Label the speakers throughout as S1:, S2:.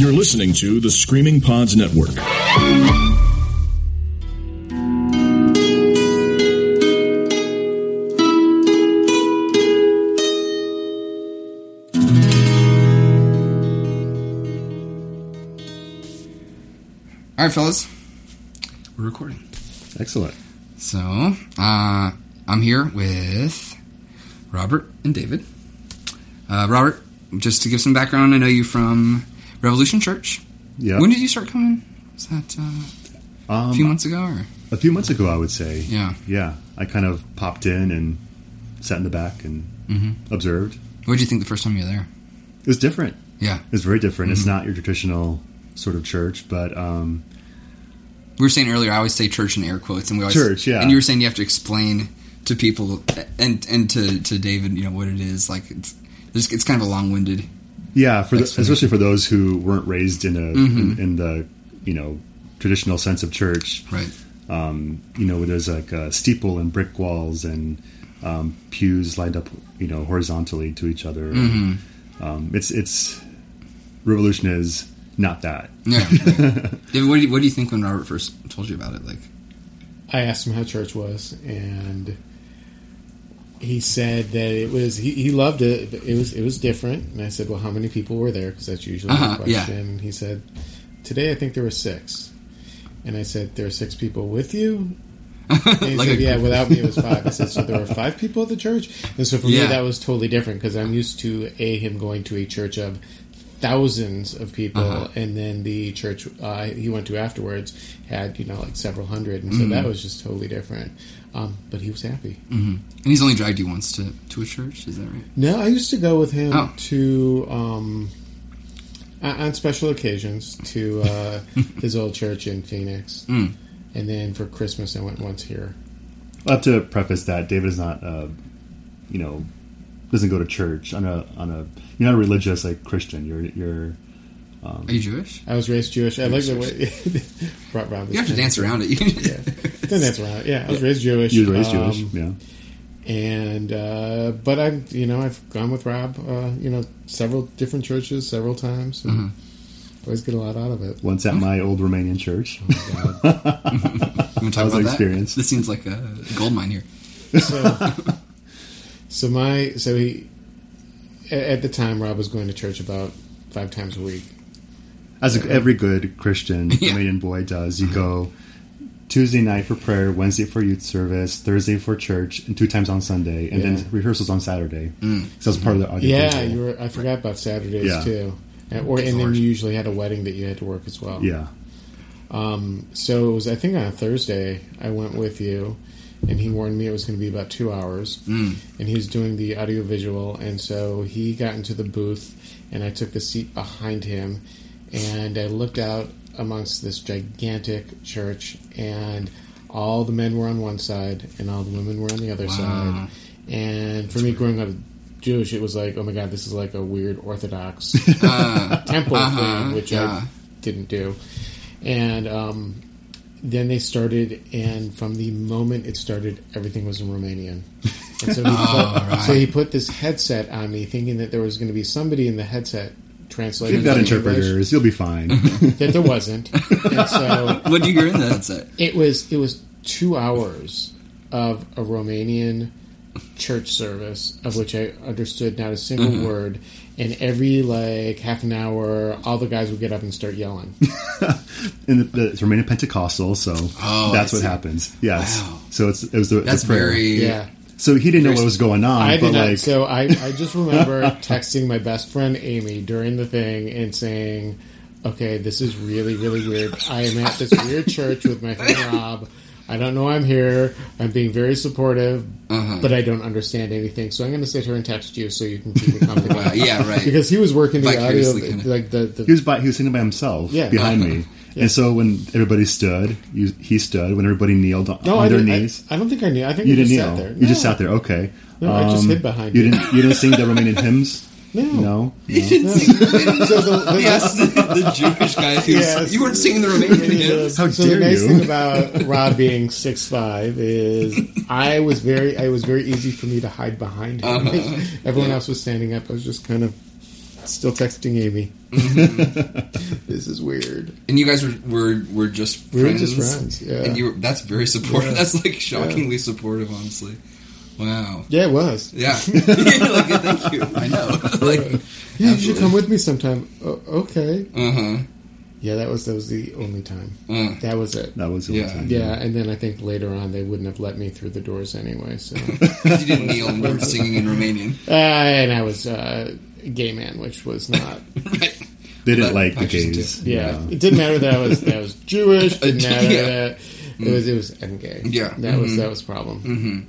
S1: You're listening to the Screaming Pods Network.
S2: All right, fellas, we're recording.
S3: Excellent.
S2: So, uh, I'm here with Robert and David. Uh, Robert, just to give some background, I know you from Revolution Church.
S3: Yeah.
S2: When did you start coming? Was that uh,
S3: Um,
S2: a few months ago? Or?
S3: a few months ago, I would say.
S2: Yeah.
S3: Yeah. I kind of popped in and sat in the back and
S2: Mm-hmm.
S3: observed.
S2: What did you think the first time you were there?
S3: It was different.
S2: Yeah.
S3: It was very different. It's
S2: Mm-hmm.
S3: not your traditional sort of church, but um,
S2: We were saying earlier, I always say church in air quotes, and we always
S3: Church, yeah.
S2: And you were saying you have to explain to people and and to, to David, you know, what it is. Like it's it's, it's kind of a long winded.
S3: Yeah, for the, especially for those who weren't raised in a
S2: Mm-hmm.
S3: in, in the you know traditional sense of church.
S2: Right.
S3: Um, you know, where there's like a steeple and brick walls and um, pews lined up, you know, horizontally to each other.
S2: Mm-hmm.
S3: Um, it's it's revolution is not that.
S2: Yeah. David, what do you, what do you think when Robert first told you about it? Like,
S4: I asked him how church was, and he said that it was. He, he loved it. It was it was different, and I said, "Well, how many people were there?" Because that's usually
S2: Uh-huh,
S4: the
S2: yeah.
S4: question. And he said, "Today, I think there were six. And I said, "There are six people with you." And he
S2: Like
S4: said, "Yeah, without me, it was five. I said, "So there were five people at the church." And so for
S2: Yeah.
S4: me, that was totally different because I'm used to a him going to a church of thousands of people,
S2: Uh-huh.
S4: and then the church uh, he went to afterwards had you know like several hundred, and so
S2: Mm-hmm.
S4: that was just totally different. Um, but he was happy.
S2: and he's only dragged you once to, to a church. Is that right?
S4: No, I used to go with him
S2: Oh.
S4: to um, on on special occasions to uh, his old church in Phoenix,
S2: Mm.
S4: and then for Christmas I went once here.
S3: I'll have to preface that David is not, uh, you know, doesn't go to church on a on a. You're not a religious like Christian. You're you're.
S2: Are you Jewish?
S4: I was raised Jewish. I like the way Rob, Rob was
S2: You have to dance around it.
S4: Don't dance around. Yeah, I was raised Jewish.
S3: You were raised Jewish.
S4: um,
S3: Yeah.
S4: and uh, but I'm you know I've gone with Rob uh, you know several different churches several times and
S2: Mm-hmm.
S4: always get a lot out of it.
S3: Once at my old Romanian church.
S4: Oh my God.
S2: You want to talk
S3: How's the
S2: about that?
S3: experience?
S2: This seems like a gold mine here.
S4: so, so my so he at the time Rob was going to church about five times a week.
S3: As a, every good Christian
S2: Yeah.
S3: Romanian boy does, you go Tuesday night for prayer, Wednesday for youth service, Thursday for church, and two times on Sunday, and
S4: Yeah.
S3: then rehearsals on Saturday. So that's part of the audio.
S4: Yeah, you were. I forgot about Saturdays
S3: Yeah.
S4: too. And, or and then you usually had a wedding that you had to work as well.
S3: Yeah.
S4: Um, so it was, I think, on a Thursday, I went with you, and he warned me it was going to be about two hours.
S2: Mm.
S4: And he was doing the audio visual, and so he got into the booth, and I took the seat behind him, and I looked out amongst this gigantic church, and all the men were on one side, and all the women were on the other
S2: Wow.
S4: side. And for me, growing up Jewish, it was like, oh my god, this is like a weird Orthodox
S2: Uh,
S4: temple
S2: Uh-huh,
S4: thing, which
S2: yeah.
S4: I didn't do. And um, then they started, and from the moment it started, everything was in Romanian. And so, he
S2: Oh, right.
S4: so he put this headset on me, thinking that there was going to be somebody in the headset translating.
S3: You've got
S4: into English,
S3: interpreters. You'll be fine.
S4: That there wasn't, and so
S2: what do you hear in the headset?
S4: it was. It was two hours of a Romanian church service of which I understood not a single
S2: Mm-hmm.
S4: word. And every like half an hour, all the guys would get up and start yelling.
S3: and the, the, it's Romanian Pentecostal, so
S2: Oh,
S3: that's
S2: I
S3: what
S2: see.
S3: happens. Yes.
S2: Wow.
S3: So it's it was the,
S2: That's
S3: the
S2: very.
S4: Yeah.
S3: So he didn't know what was going on,
S4: I
S3: but
S4: did not.
S3: like
S4: so I, I just remember texting my best friend Amy during the thing and saying, "Okay, this is really really weird. I am at this weird church with my friend Rob. I don't know I'm here. I'm being very supportive,
S2: Uh-huh.
S4: but I don't understand anything. So I'm going to sit here and text you so you can keep me company.
S2: Wow, yeah, right.
S4: Because he was working the audio,
S2: kinda.
S4: like the, the
S3: he was by he was sitting by himself
S4: Yeah.
S3: behind me.
S4: Yeah.
S3: And so when everybody stood, you, he stood. When everybody kneeled on,
S4: no,
S3: on their
S4: didn't. I,
S3: knees,
S4: I don't think I kneeled. I think
S3: you
S4: I
S3: didn't
S4: just
S3: kneel.
S4: sat there.
S3: You just sat there. Okay.
S4: No, I just hid behind
S3: you.
S4: you.
S3: Didn't you didn't sing the Romanian hymns?
S4: No.
S3: No. no?
S4: So the, the,
S2: Yes, the, the Jewish guy who
S4: Yes.
S2: you weren't singing the Romanian hymns.
S3: How
S4: so
S3: dare
S4: the nice
S3: you.
S4: thing about Rob being six five is I was very I was very easy for me to hide behind him.
S2: Uh-huh.
S4: Everyone else was standing up. I was just kind of Still texting Amy. this is weird.
S2: And you guys were were, were just
S4: We were
S2: friends.
S4: just friends, yeah.
S2: And you were, that's very supportive.
S4: Yeah.
S2: That's like shockingly supportive, honestly. Wow.
S4: Yeah, it was.
S2: Yeah. like, thank you. I know. like,
S4: Yeah, you should come with me sometime. Oh, okay.
S2: uh huh.
S4: Yeah, that was that was the only time.
S2: Uh,
S4: That was it.
S3: That was the
S2: Yeah.
S3: only time.
S4: Yeah, and then I think later on they wouldn't have let me through the doors anyway. So,
S2: you didn't kneel and were singing in Romanian.
S4: uh, and I was uh, a gay man, which was not.
S2: right.
S3: They didn't
S2: That
S3: like the gays.
S4: Yeah, it didn't matter that I was that I was Jewish. Didn't matter
S2: Yeah.
S4: that it was it was I'm gay.
S2: Yeah.
S4: that was
S2: Mhm.
S4: that was a problem.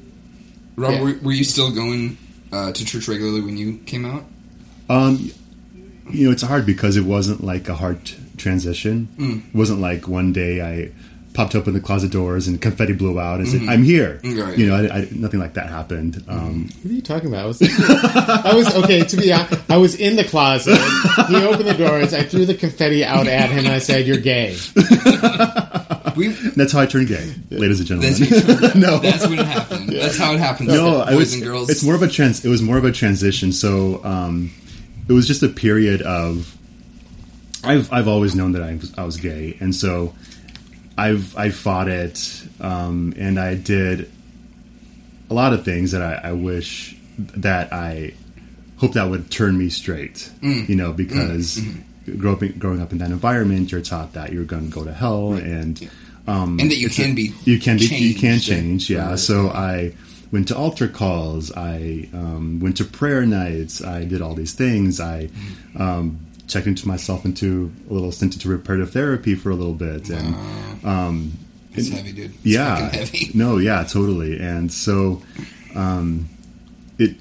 S2: Rob,
S4: Yeah.
S2: were, were you still going uh, to church regularly when you came out?
S3: Um, you know, it's hard because it wasn't like a hard transition.
S2: Mm.
S3: It wasn't like one day I popped open the closet doors and confetti blew out and said, "I'm here."
S2: Mm-hmm. Right.
S3: You know, I, I, nothing like that happened. Um,
S4: What are you talking about? I was, I was okay. To be honest, I was in the closet. He opened the doors. I threw the confetti out at him, and I said, "You're gay."
S3: That's how I turned gay, ladies and gentlemen.
S2: that's,
S3: no,
S2: that's what it happened. That's how it happened.
S3: no,
S2: boys
S3: it was,
S2: and girls.
S3: It's more of a trans. It was more of a transition. So um, it was just a period of. I've I've always known that I was I was gay, and so I've I fought it, um, and I did a lot of things that I, I wish that I hope that would turn me straight.
S2: Mm.
S3: You know, because
S2: Mm-hmm.
S3: grow up, growing up in that environment, you're taught that you're going to go to hell, and
S2: and that you can be.
S3: you can be you can change yeah
S2: Right.
S3: so i went to altar calls i um, went to prayer nights i did all these things i um, checked into myself into a little stint into reparative therapy for a little bit and um,
S2: It's heavy, dude. It's
S3: yeah
S2: heavy.
S3: no yeah totally and so um, it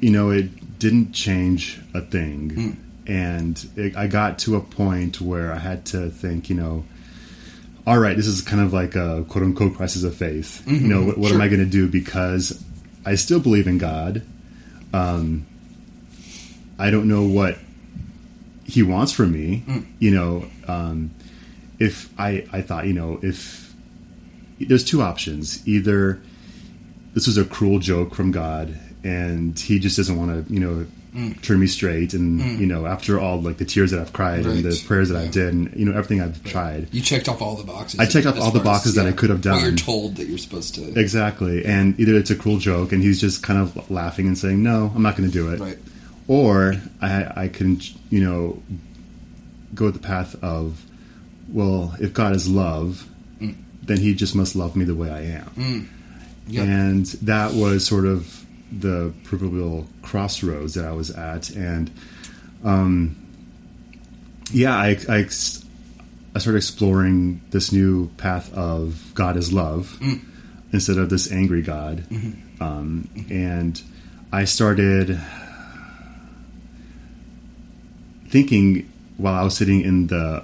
S3: you know it didn't change a thing
S2: Hmm.
S3: and it, i got to a point where i had to think you know all right, this is kind of like a quote unquote crisis of faith. You know, what, what am I going to do? Because I still believe in God. Um, I don't know what He wants from me. Mm. You know, um, if I, I thought, you know, if there's two options, either this was a cruel joke from God and He just doesn't want to, you know, mm. turn me straight, and mm. you know, after all like the tears that I've cried and the prayers that
S2: Yeah.
S3: I've did, and you know, everything I've tried.
S2: You checked off all the boxes.
S3: I checked off all the
S2: far as-
S3: boxes that I could have
S2: done you're told that you're supposed to.
S3: Exactly. And either it's a cruel joke and he's just kind of laughing and saying, no, I'm not going to do it.
S2: Right.
S3: Or I, I can, you know, go the path of, well, if God is love,
S2: Mm.
S3: then he just must love me the way I am.
S2: Yeah.
S3: And that was sort of the proverbial crossroads that I was at. And, um, yeah, I, I, I started exploring this new path of God is love
S2: Mm.
S3: instead of this angry God.
S2: Mm-hmm.
S3: Um, and I started thinking while I was sitting in the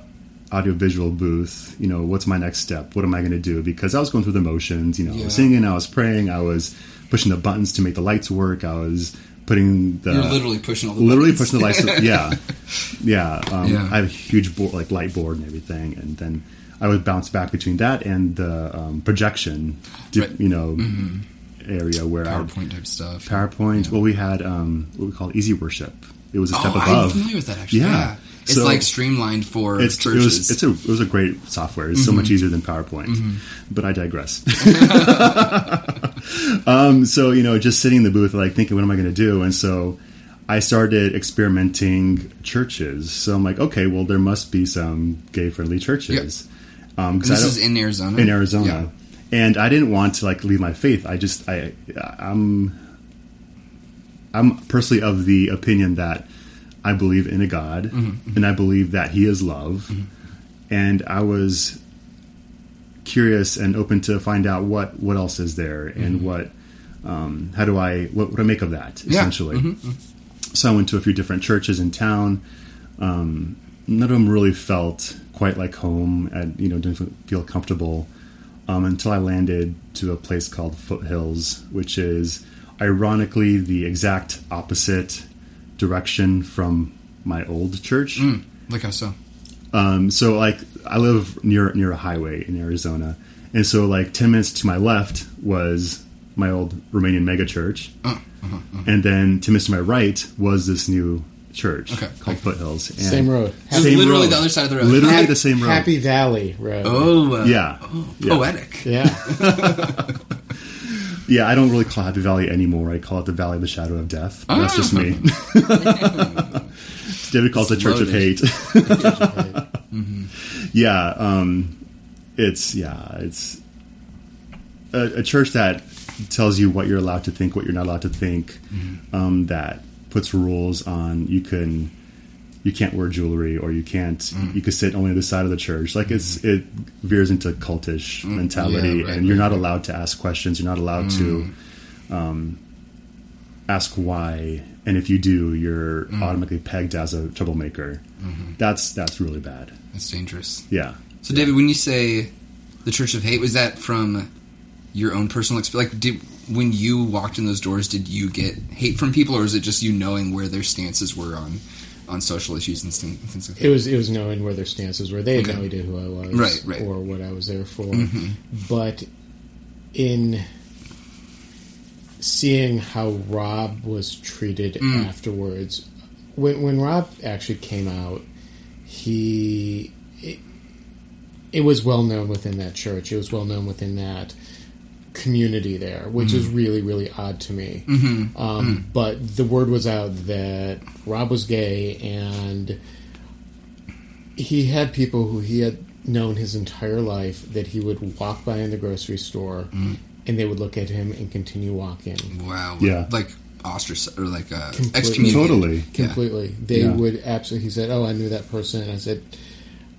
S3: audiovisual booth, you know, what's my next step? What am I going to do? Because I was going through the motions, you know, I
S2: Yeah.
S3: was singing, I was praying, I was pushing the buttons to make the lights work, I was putting the
S2: You're literally pushing all the
S3: literally
S2: buttons.
S3: pushing the lights. yeah, yeah. Um,
S2: Yeah.
S3: I have a huge board, like light board and everything, and then I would bounce back between that and the um, projection,
S2: Right.
S3: you know, area where I
S2: PowerPoint type stuff.
S3: PowerPoint. Well, we had um, what we call Easy Worship. It was a step
S2: oh, I'm
S3: above.
S2: familiar with that actually.
S3: Yeah.
S2: Yeah. It's
S3: So-
S2: like streamlined for
S3: It's, it
S2: churches.
S3: was it's a it was a great software. It's so
S2: Mm-hmm.
S3: much easier than PowerPoint. But I digress. um, so you know, just sitting in the booth, like thinking, what am I going to do? And so I started experimenting churches. So I'm like, okay, well, there must be some gay friendly churches. Um, 'cause
S2: this is in Arizona.
S3: in Arizona.
S2: Yeah.
S3: And I didn't want to like leave my faith. I just I I'm I'm personally of the opinion that I believe in a God
S2: Mm-hmm,
S3: and I believe that he is love. And I was curious and open to find out what what else is there and what um, how do I what would I make of that
S2: Mm-hmm. Yeah.
S3: essentially. So I went to a few different churches in town. Um, none of them really felt quite like home, and you know didn't feel comfortable um, until I landed to a place called Foothills, which is ironically the exact opposite direction from my old church.
S2: Mm, like how so?
S3: Um, so like I live near near a highway in Arizona, and so like ten minutes to my left was my old Romanian mega church,
S2: Uh,
S3: and then ten minutes to my right was this new church
S2: Okay.
S3: called Foothills. And
S4: Same road.
S2: So
S3: Same
S2: literally
S3: road.
S2: the other side of the road.
S3: Literally
S4: Happy-
S3: the same road.
S4: Happy Valley Road.
S2: Oh, uh,
S3: Yeah.
S2: oh, poetic.
S4: Yeah.
S3: Yeah, I don't really call it Happy Valley anymore. I call it the Valley of the Shadow of Death. But That's just me. David calls it Church of
S2: loaded.
S3: Hate. yeah, um, it's yeah, it's a, a church that tells you what you're allowed to think, what you're not allowed to think. Um, that puts rules on you can you can't wear jewelry or you can't mm. you can sit only on the side of the church. Like it's mm-hmm. it veers into cultish mm. mentality,
S2: Yeah, right,
S3: and you're
S2: right,
S3: not allowed to ask questions. You're not allowed to mm. um, ask why, and if you do, you're automatically pegged as a troublemaker. Mm-hmm. That's that's really bad.
S2: That's dangerous.
S3: Yeah.
S2: So, David, when you say the Church of Hate, was that from your own personal experience? Like, did when you walked in those doors, did you get hate from people, or is it just you knowing where their stances were on on social issues and things, like that?
S4: It was it was knowing where their stances were. They had
S2: Okay.
S4: no idea who I was,
S2: Right, right.
S4: or what I was there for.
S2: Mm-hmm.
S4: But in seeing how Rob was treated
S2: Mm.
S4: afterwards, when when Rob actually came out, he it, it was well known within that church. It was well known within that community there, which is really really odd to me. Um, But the word was out that Rob was gay, and he had people who he had known his entire life that he would walk by in the grocery store, and they would look at him and continue walking.
S2: Wow.
S3: Yeah.
S2: Like ostracized or like uh,
S4: Completely.
S2: excommunicated.
S3: Totally.
S2: Yeah.
S4: Completely, they
S3: Yeah.
S4: would absolutely. He said, "Oh, I knew that person." And I said,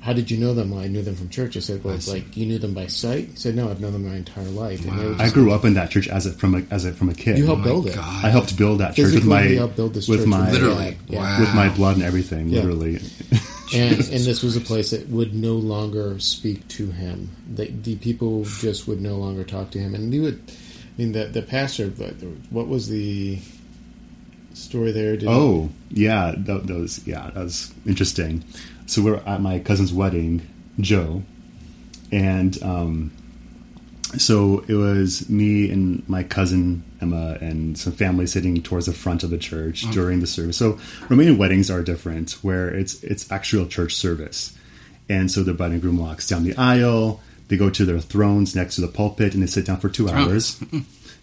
S4: "How did you know them?" Well, I knew them from church. I said, "Well,
S2: I
S4: it's
S2: see.
S4: like you knew them by sight." He said, "No, I've known them my entire life." And they
S3: I grew up in that church as a from a, as a from a kid.
S4: you helped oh
S2: my
S4: build it.
S2: God.
S3: I helped build that church with my
S4: you helped build this
S3: with
S4: church
S3: my
S2: Literally.
S4: Yeah.
S2: Wow.
S3: with my blood and everything.
S4: Yeah.
S3: Literally.
S4: and and this was a place that would no longer speak to him. The, the people just would no longer talk to him, and he would. I mean, the the pastor. the- the- What was the story there? Did he-
S3: Oh, yeah, that, that was yeah, that was interesting. So we're at my cousin's wedding, Joe, and um, so it was me and my cousin Emma and some family sitting towards the front of the church during the service. So Romanian weddings are different, where it's it's actual church service, and so the bride and groom walks down the aisle. They go to their thrones next to the pulpit and they sit down for two hours.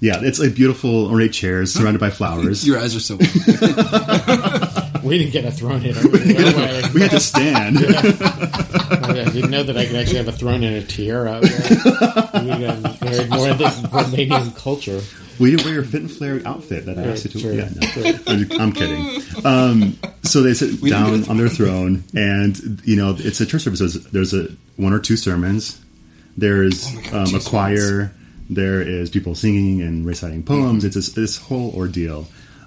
S3: Yeah, it's like beautiful ornate chairs surrounded by flowers.
S2: Your eyes are so.
S4: we didn't get a throne in. it.
S3: we had to stand.
S4: I didn't know that I could actually have a throne and a tiara. We got married more of the Romanian culture.
S3: We didn't wear your fit and flare outfit that I asked you to.
S4: Sure,
S3: Yeah, no. I'm kidding. Um, so they sit
S2: We
S3: down on their throne, and you know it's a church service. There's, there's a one or two sermons. There's
S2: Oh God,
S3: um, a choir. There is people singing and reciting poems. It's this, this whole ordeal.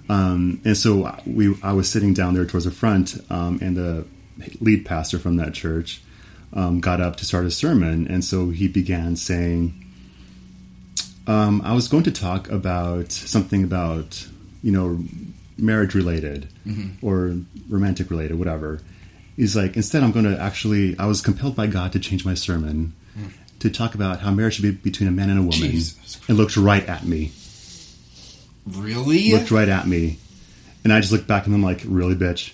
S3: Um, and so we, I was sitting down there towards the front, um, and the lead pastor from that church um, got up to start a sermon, and so he began saying. Um, I was going to talk about something about, you know, marriage related or romantic related, whatever. He's like, instead, I'm going to actually, I was compelled by God to change my sermon to talk about how marriage should be between a man and a woman.
S2: Jesus
S3: And looked right at me.
S2: Really?
S3: Looked right at me. And I just looked back and I'm like, really, bitch?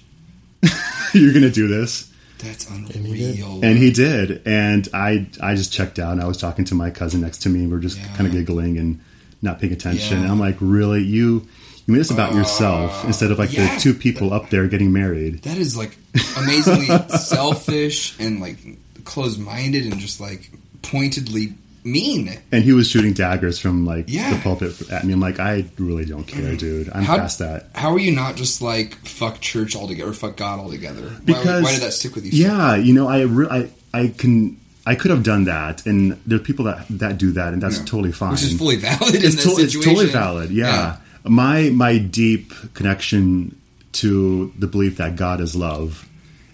S3: You're going to do this?
S2: That's unreal.
S3: And he did, and I I just checked out. And I was talking to my cousin next to me, and we are just
S2: Yeah.
S3: kind of giggling and not paying attention.
S2: Yeah.
S3: And I'm like, really, you you made this about uh, yourself instead of like
S2: yeah.
S3: the two people up there getting married.
S2: that is like amazingly selfish and like closed-minded and just like pointedly mean.
S3: And he was shooting daggers from like
S2: Yeah.
S3: the pulpit at me. I'm like, I really don't care, dude. I'm
S2: How-
S3: past that.
S2: How are you not just like fuck church altogether or fuck God altogether?
S3: Because
S2: why, did that stick with you?
S3: Yeah, you know, I re- I I can. I could have done that, and there are people that that do that, and that's
S2: Yeah.
S3: totally fine.
S2: Which is fully valid
S3: it's, to- it's totally valid. Yeah. My my deep connection to the belief that God is love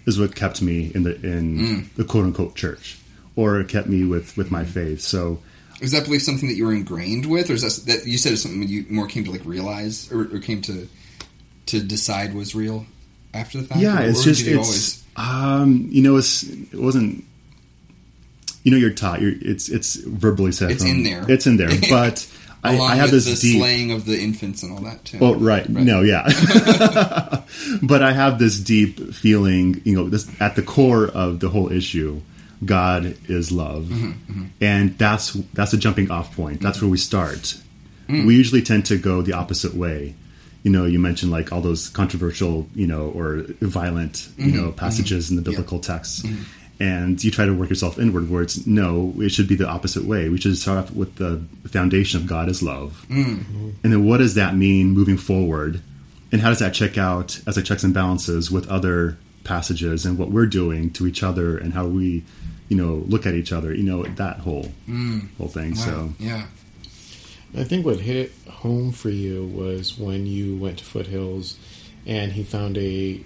S3: is what kept me in the in
S2: Mm.
S3: the quote unquote church, or it kept me with with my faith. So
S2: Is that belief something that you were ingrained with, or is that that you said it's something you more came to like realize or, or came to to decide was real after the fact?
S3: yeah,
S2: Or-
S3: it's just it's um you know it's it wasn't you know you're taught you're it's it's verbally said
S2: It's
S3: from-
S2: in there.
S3: it's in there but I, I have this
S2: the
S3: deep.
S2: slaying of the infants and all that too.
S3: Oh, right. No, yeah. but I have this deep feeling, you know, this, at the core of the whole issue, God is love,
S2: Mm-hmm,
S3: and that's that's a jumping off point. That's where we start.
S2: Mm.
S3: We usually tend to go the opposite way. You know, you mentioned like all those controversial, you know, or violent, you
S2: Mm-hmm,
S3: know, passages in the biblical texts. And you try to work yourself inward, where it's no, it should be the opposite way. We should start off with the foundation of God is love.
S2: Mm.
S3: And then what does that mean moving forward? And how does that check out as a checks and balances with other passages and what we're doing to each other and how we, you know, look at each other, you know, that whole whole thing.
S2: Mm. Wow.
S3: So
S2: yeah.
S4: I think what hit home for you was when you went to Foothills and he found a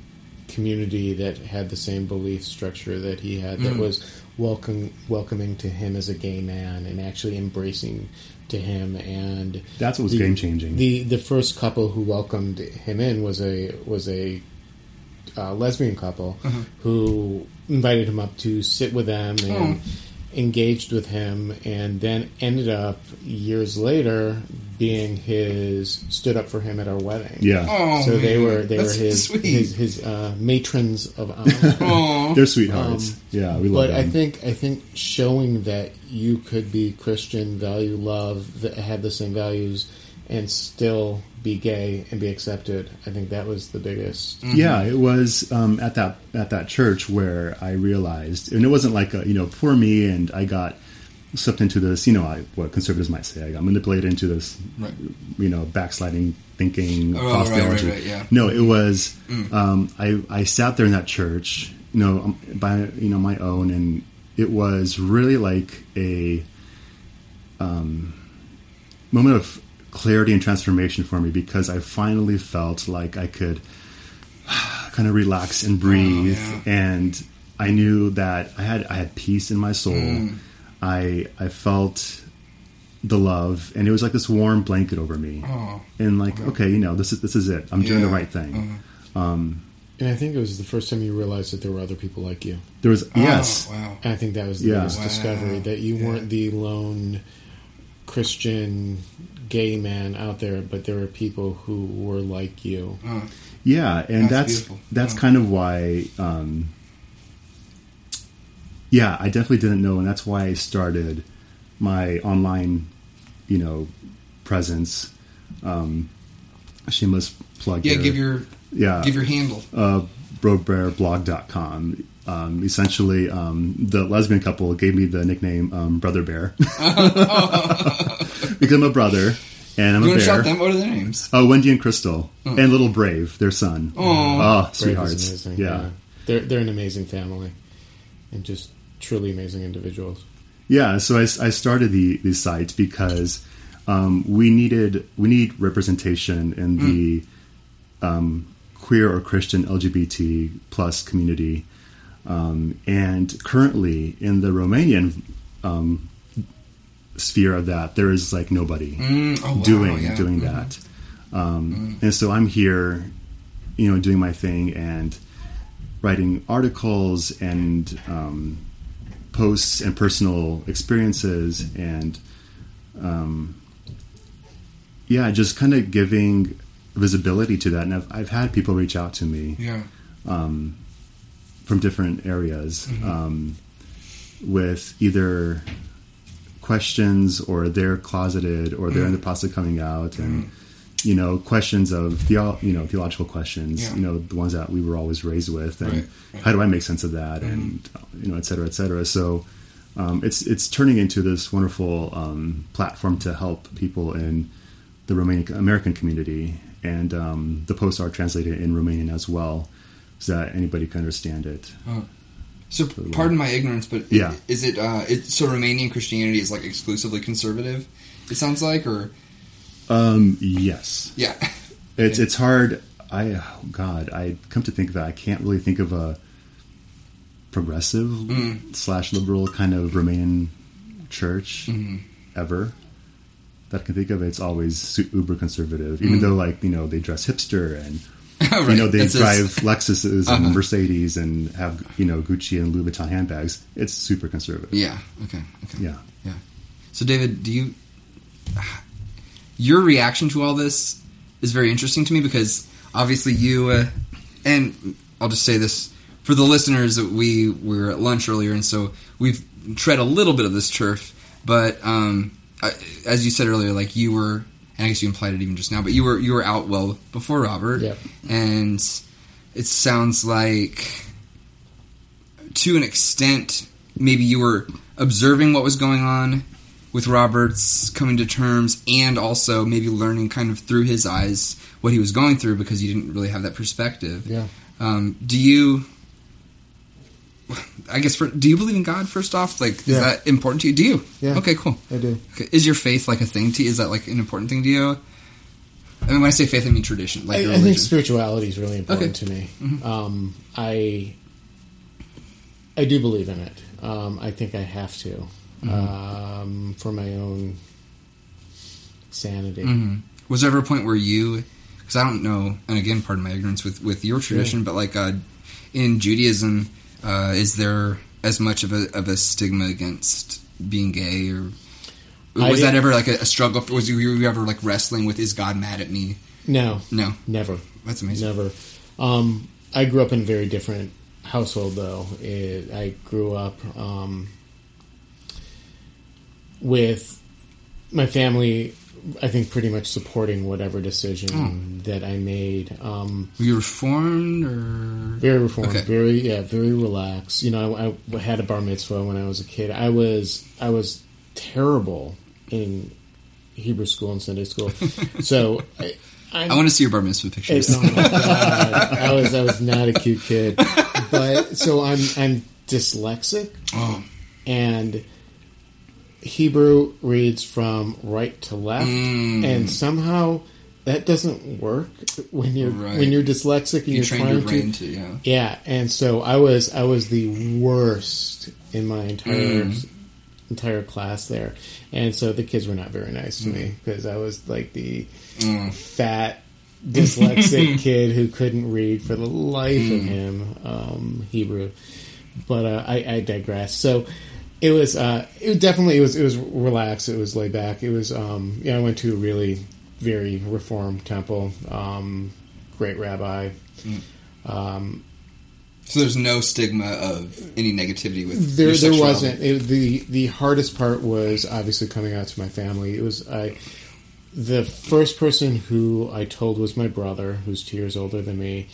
S4: community that had the same belief structure that he had that was welcome welcoming to him as a gay man and actually embracing to him and
S3: That's what was
S4: the-
S3: game-changing.
S4: The the first couple who welcomed him in was a was a uh, lesbian couple who invited him up to sit with them and engaged with him, and then ended up years later being his stood up for him at our wedding.
S3: yeah,
S2: Oh,
S4: So they were they
S2: That's
S4: were his
S2: sweet.
S4: his, his uh, matrons of honor.
S2: Aw.
S3: they're sweethearts. yeah, we love
S4: Um, but I think I think showing that you could be Christian, value love, that have the same values, and still be gay and be accepted. I think that was the biggest.
S3: Yeah, it was um, at that at that church where I realized, and it wasn't like a, you know poor me, and I got slipped into this. You know, I, what conservatives might say, I got manipulated into this,
S2: Right.
S3: you know, backsliding thinking,
S2: Oh,
S3: false
S2: right, right,
S3: theology.
S2: right, yeah.
S3: No, it was. Um, I I sat there in that church, you know, um, by you know my own, and it was really like a um, moment of clarity and transformation for me because I finally felt like I could kind of relax and breathe, oh,
S2: yeah.
S3: and I knew that I had I had peace in my soul. Mm. I I felt the love, and it was like this warm blanket over me,
S2: Oh.
S3: and like okay, you know, this is this is it. I'm doing the right thing. Uh-huh.
S4: Um, and I think it was the first time you realized that there were other people like you.
S3: There was oh, yes,
S2: Oh, wow.
S4: And I think that was the
S3: Yeah.
S4: biggest
S2: Wow.
S4: discovery that you
S2: Yeah.
S4: weren't the lone Christian gay man out there, but there were people who were like you.
S2: Oh.
S3: Yeah, and
S2: That's
S3: that's that's
S2: Yeah.
S3: kind of why. Um, yeah, I definitely didn't know, and that's why I started my online, you know, presence. Um, shameless plug.
S2: Yeah,
S3: here.
S2: give your
S3: yeah
S2: give your handle.
S3: uh, brobearblog.com. Um, essentially, um, the lesbian couple gave me the nickname um, Brother Bear because I'm a brother and I'm
S2: You
S3: a
S2: want to
S3: bear.
S2: shout them? What are their names?
S3: Oh, Wendy and Crystal, and Little Brave, their son.
S2: Aw.
S3: Oh,
S4: Brave
S3: sweethearts.
S4: amazing,
S3: Yeah.
S4: They're, they're an amazing family and just truly amazing individuals.
S3: Yeah, so I, I started the, the site because um, we needed we need representation in the um, queer or Christian LGBT plus community, um, and currently in the Romanian um, sphere of that, there is like nobody
S2: Mm, oh, wow,
S3: doing
S2: yeah.
S3: doing
S2: Mhm.
S3: that, um, and so I'm here, you know, doing my thing and writing articles and um, posts and personal experiences and um, yeah, just kind of giving visibility to that. And I've, I've had people reach out to me
S2: Yeah.
S3: From different areas um, with either questions or they're closeted or they're in the process of coming out and you know questions of theo- you know theological questions
S2: Yeah.
S3: you know the ones that we were always raised with and
S2: Right, right.
S3: how do I make sense of that and you know et cetera et cetera. So um, it's it's turning into this wonderful um, platform to help people in the Romanian American community and um, the posts are translated in Romanian as well so that anybody can understand it
S2: So, pardon my ignorance, but
S3: Yeah.
S2: is it uh, it, so? Romanian Christianity is like exclusively conservative. It sounds like, or
S3: Um, yes,
S2: yeah,
S3: it's it's hard. I oh God, I come to think of it, I can't really think of a progressive
S2: Mm.
S3: slash liberal kind of Romanian church
S2: Mm-hmm.
S3: ever that I can think of. It's always uber conservative, even though like you know they dress hipster and you
S2: Mm.
S3: Know they
S2: That's
S3: drive
S2: just-
S3: Lexuses
S2: Uh-huh.
S3: and Mercedes and have you know Gucci and Louis Vuitton handbags. It's super conservative.
S2: yeah. Okay, okay,
S3: Yeah.
S2: yeah. So, David, do you your reaction to all this is very interesting to me because obviously you uh, and I'll just say this for the listeners that we were at lunch earlier, and so we've tread a little bit of this turf. But um, as you said earlier, like you were, and I guess you implied it even just now, but you were you were out well before Robert,
S4: Yep.
S2: and it sounds like to an extent maybe you were observing what was going on with Roberts coming to terms and also maybe learning kind of through his eyes what he was going through because you didn't really have that perspective.
S4: Yeah.
S2: Um, do you? I guess for do you believe in God first off? Like, is
S4: Yeah.
S2: that important to you? Do you?
S4: Yeah.
S2: Okay, cool.
S4: I do.
S2: Okay. Is your faith like a thing to you? Is that like an important thing to you? I mean, when I say faith, I mean tradition, like
S4: I, I think spirituality is really important
S2: Okay. Mm-hmm.
S4: to me. Um, I I do believe in it. Um, I think I have to
S2: Mm-hmm.
S4: um, for my own sanity.
S2: Mhm. Was there ever a point where you, because I don't know, and again, pardon my ignorance with with your tradition, but like uh, in Judaism, uh, is there as much of a of a stigma against being gay, or was that ever like a, a struggle? Was you, were you ever like wrestling with is God mad at me?
S4: No,
S2: No,
S4: never,
S2: that's amazing.
S4: never. Um, I grew up in a very different household, though. It, I grew up um, with my family. I think pretty much supporting whatever decision
S2: Oh.
S4: that I made. Um,
S2: Were you reformed or?
S4: Very reformed,
S2: Okay.
S4: very yeah, very relaxed. You know, I, I had a bar mitzvah when I was a kid. I was I was terrible in Hebrew school and Sunday school, so I, I'm,
S2: want to see your bar mitzvah
S4: it-
S2: pictures.
S4: oh my god, I was I was not a cute kid, but so I'm I'm dyslexic
S2: oh,
S4: and Hebrew reads from right to left,
S2: Mm.
S4: and somehow that doesn't work when you're
S2: Right.
S4: when you're dyslexic and
S2: you
S4: you're trying
S2: your
S4: to
S2: brain to yeah.
S4: yeah, and so I was I was the worst in my entire
S2: Mm.
S4: entire class there, and so the kids were not very nice to me because I was like the
S2: Mm.
S4: fat dyslexic kid who couldn't read for the life
S2: Mm.
S4: of him um, Hebrew. But uh, I, I digress. So it was uh, it definitely it was it was relaxed. It was laid back. It was um, yeah. I went to a really very reformed temple. Um, great rabbi.
S2: So there's no stigma of any negativity with
S4: there there wasn't it, the the hardest part was obviously coming out to my family it was i the first person who i told was my brother who's two years older than me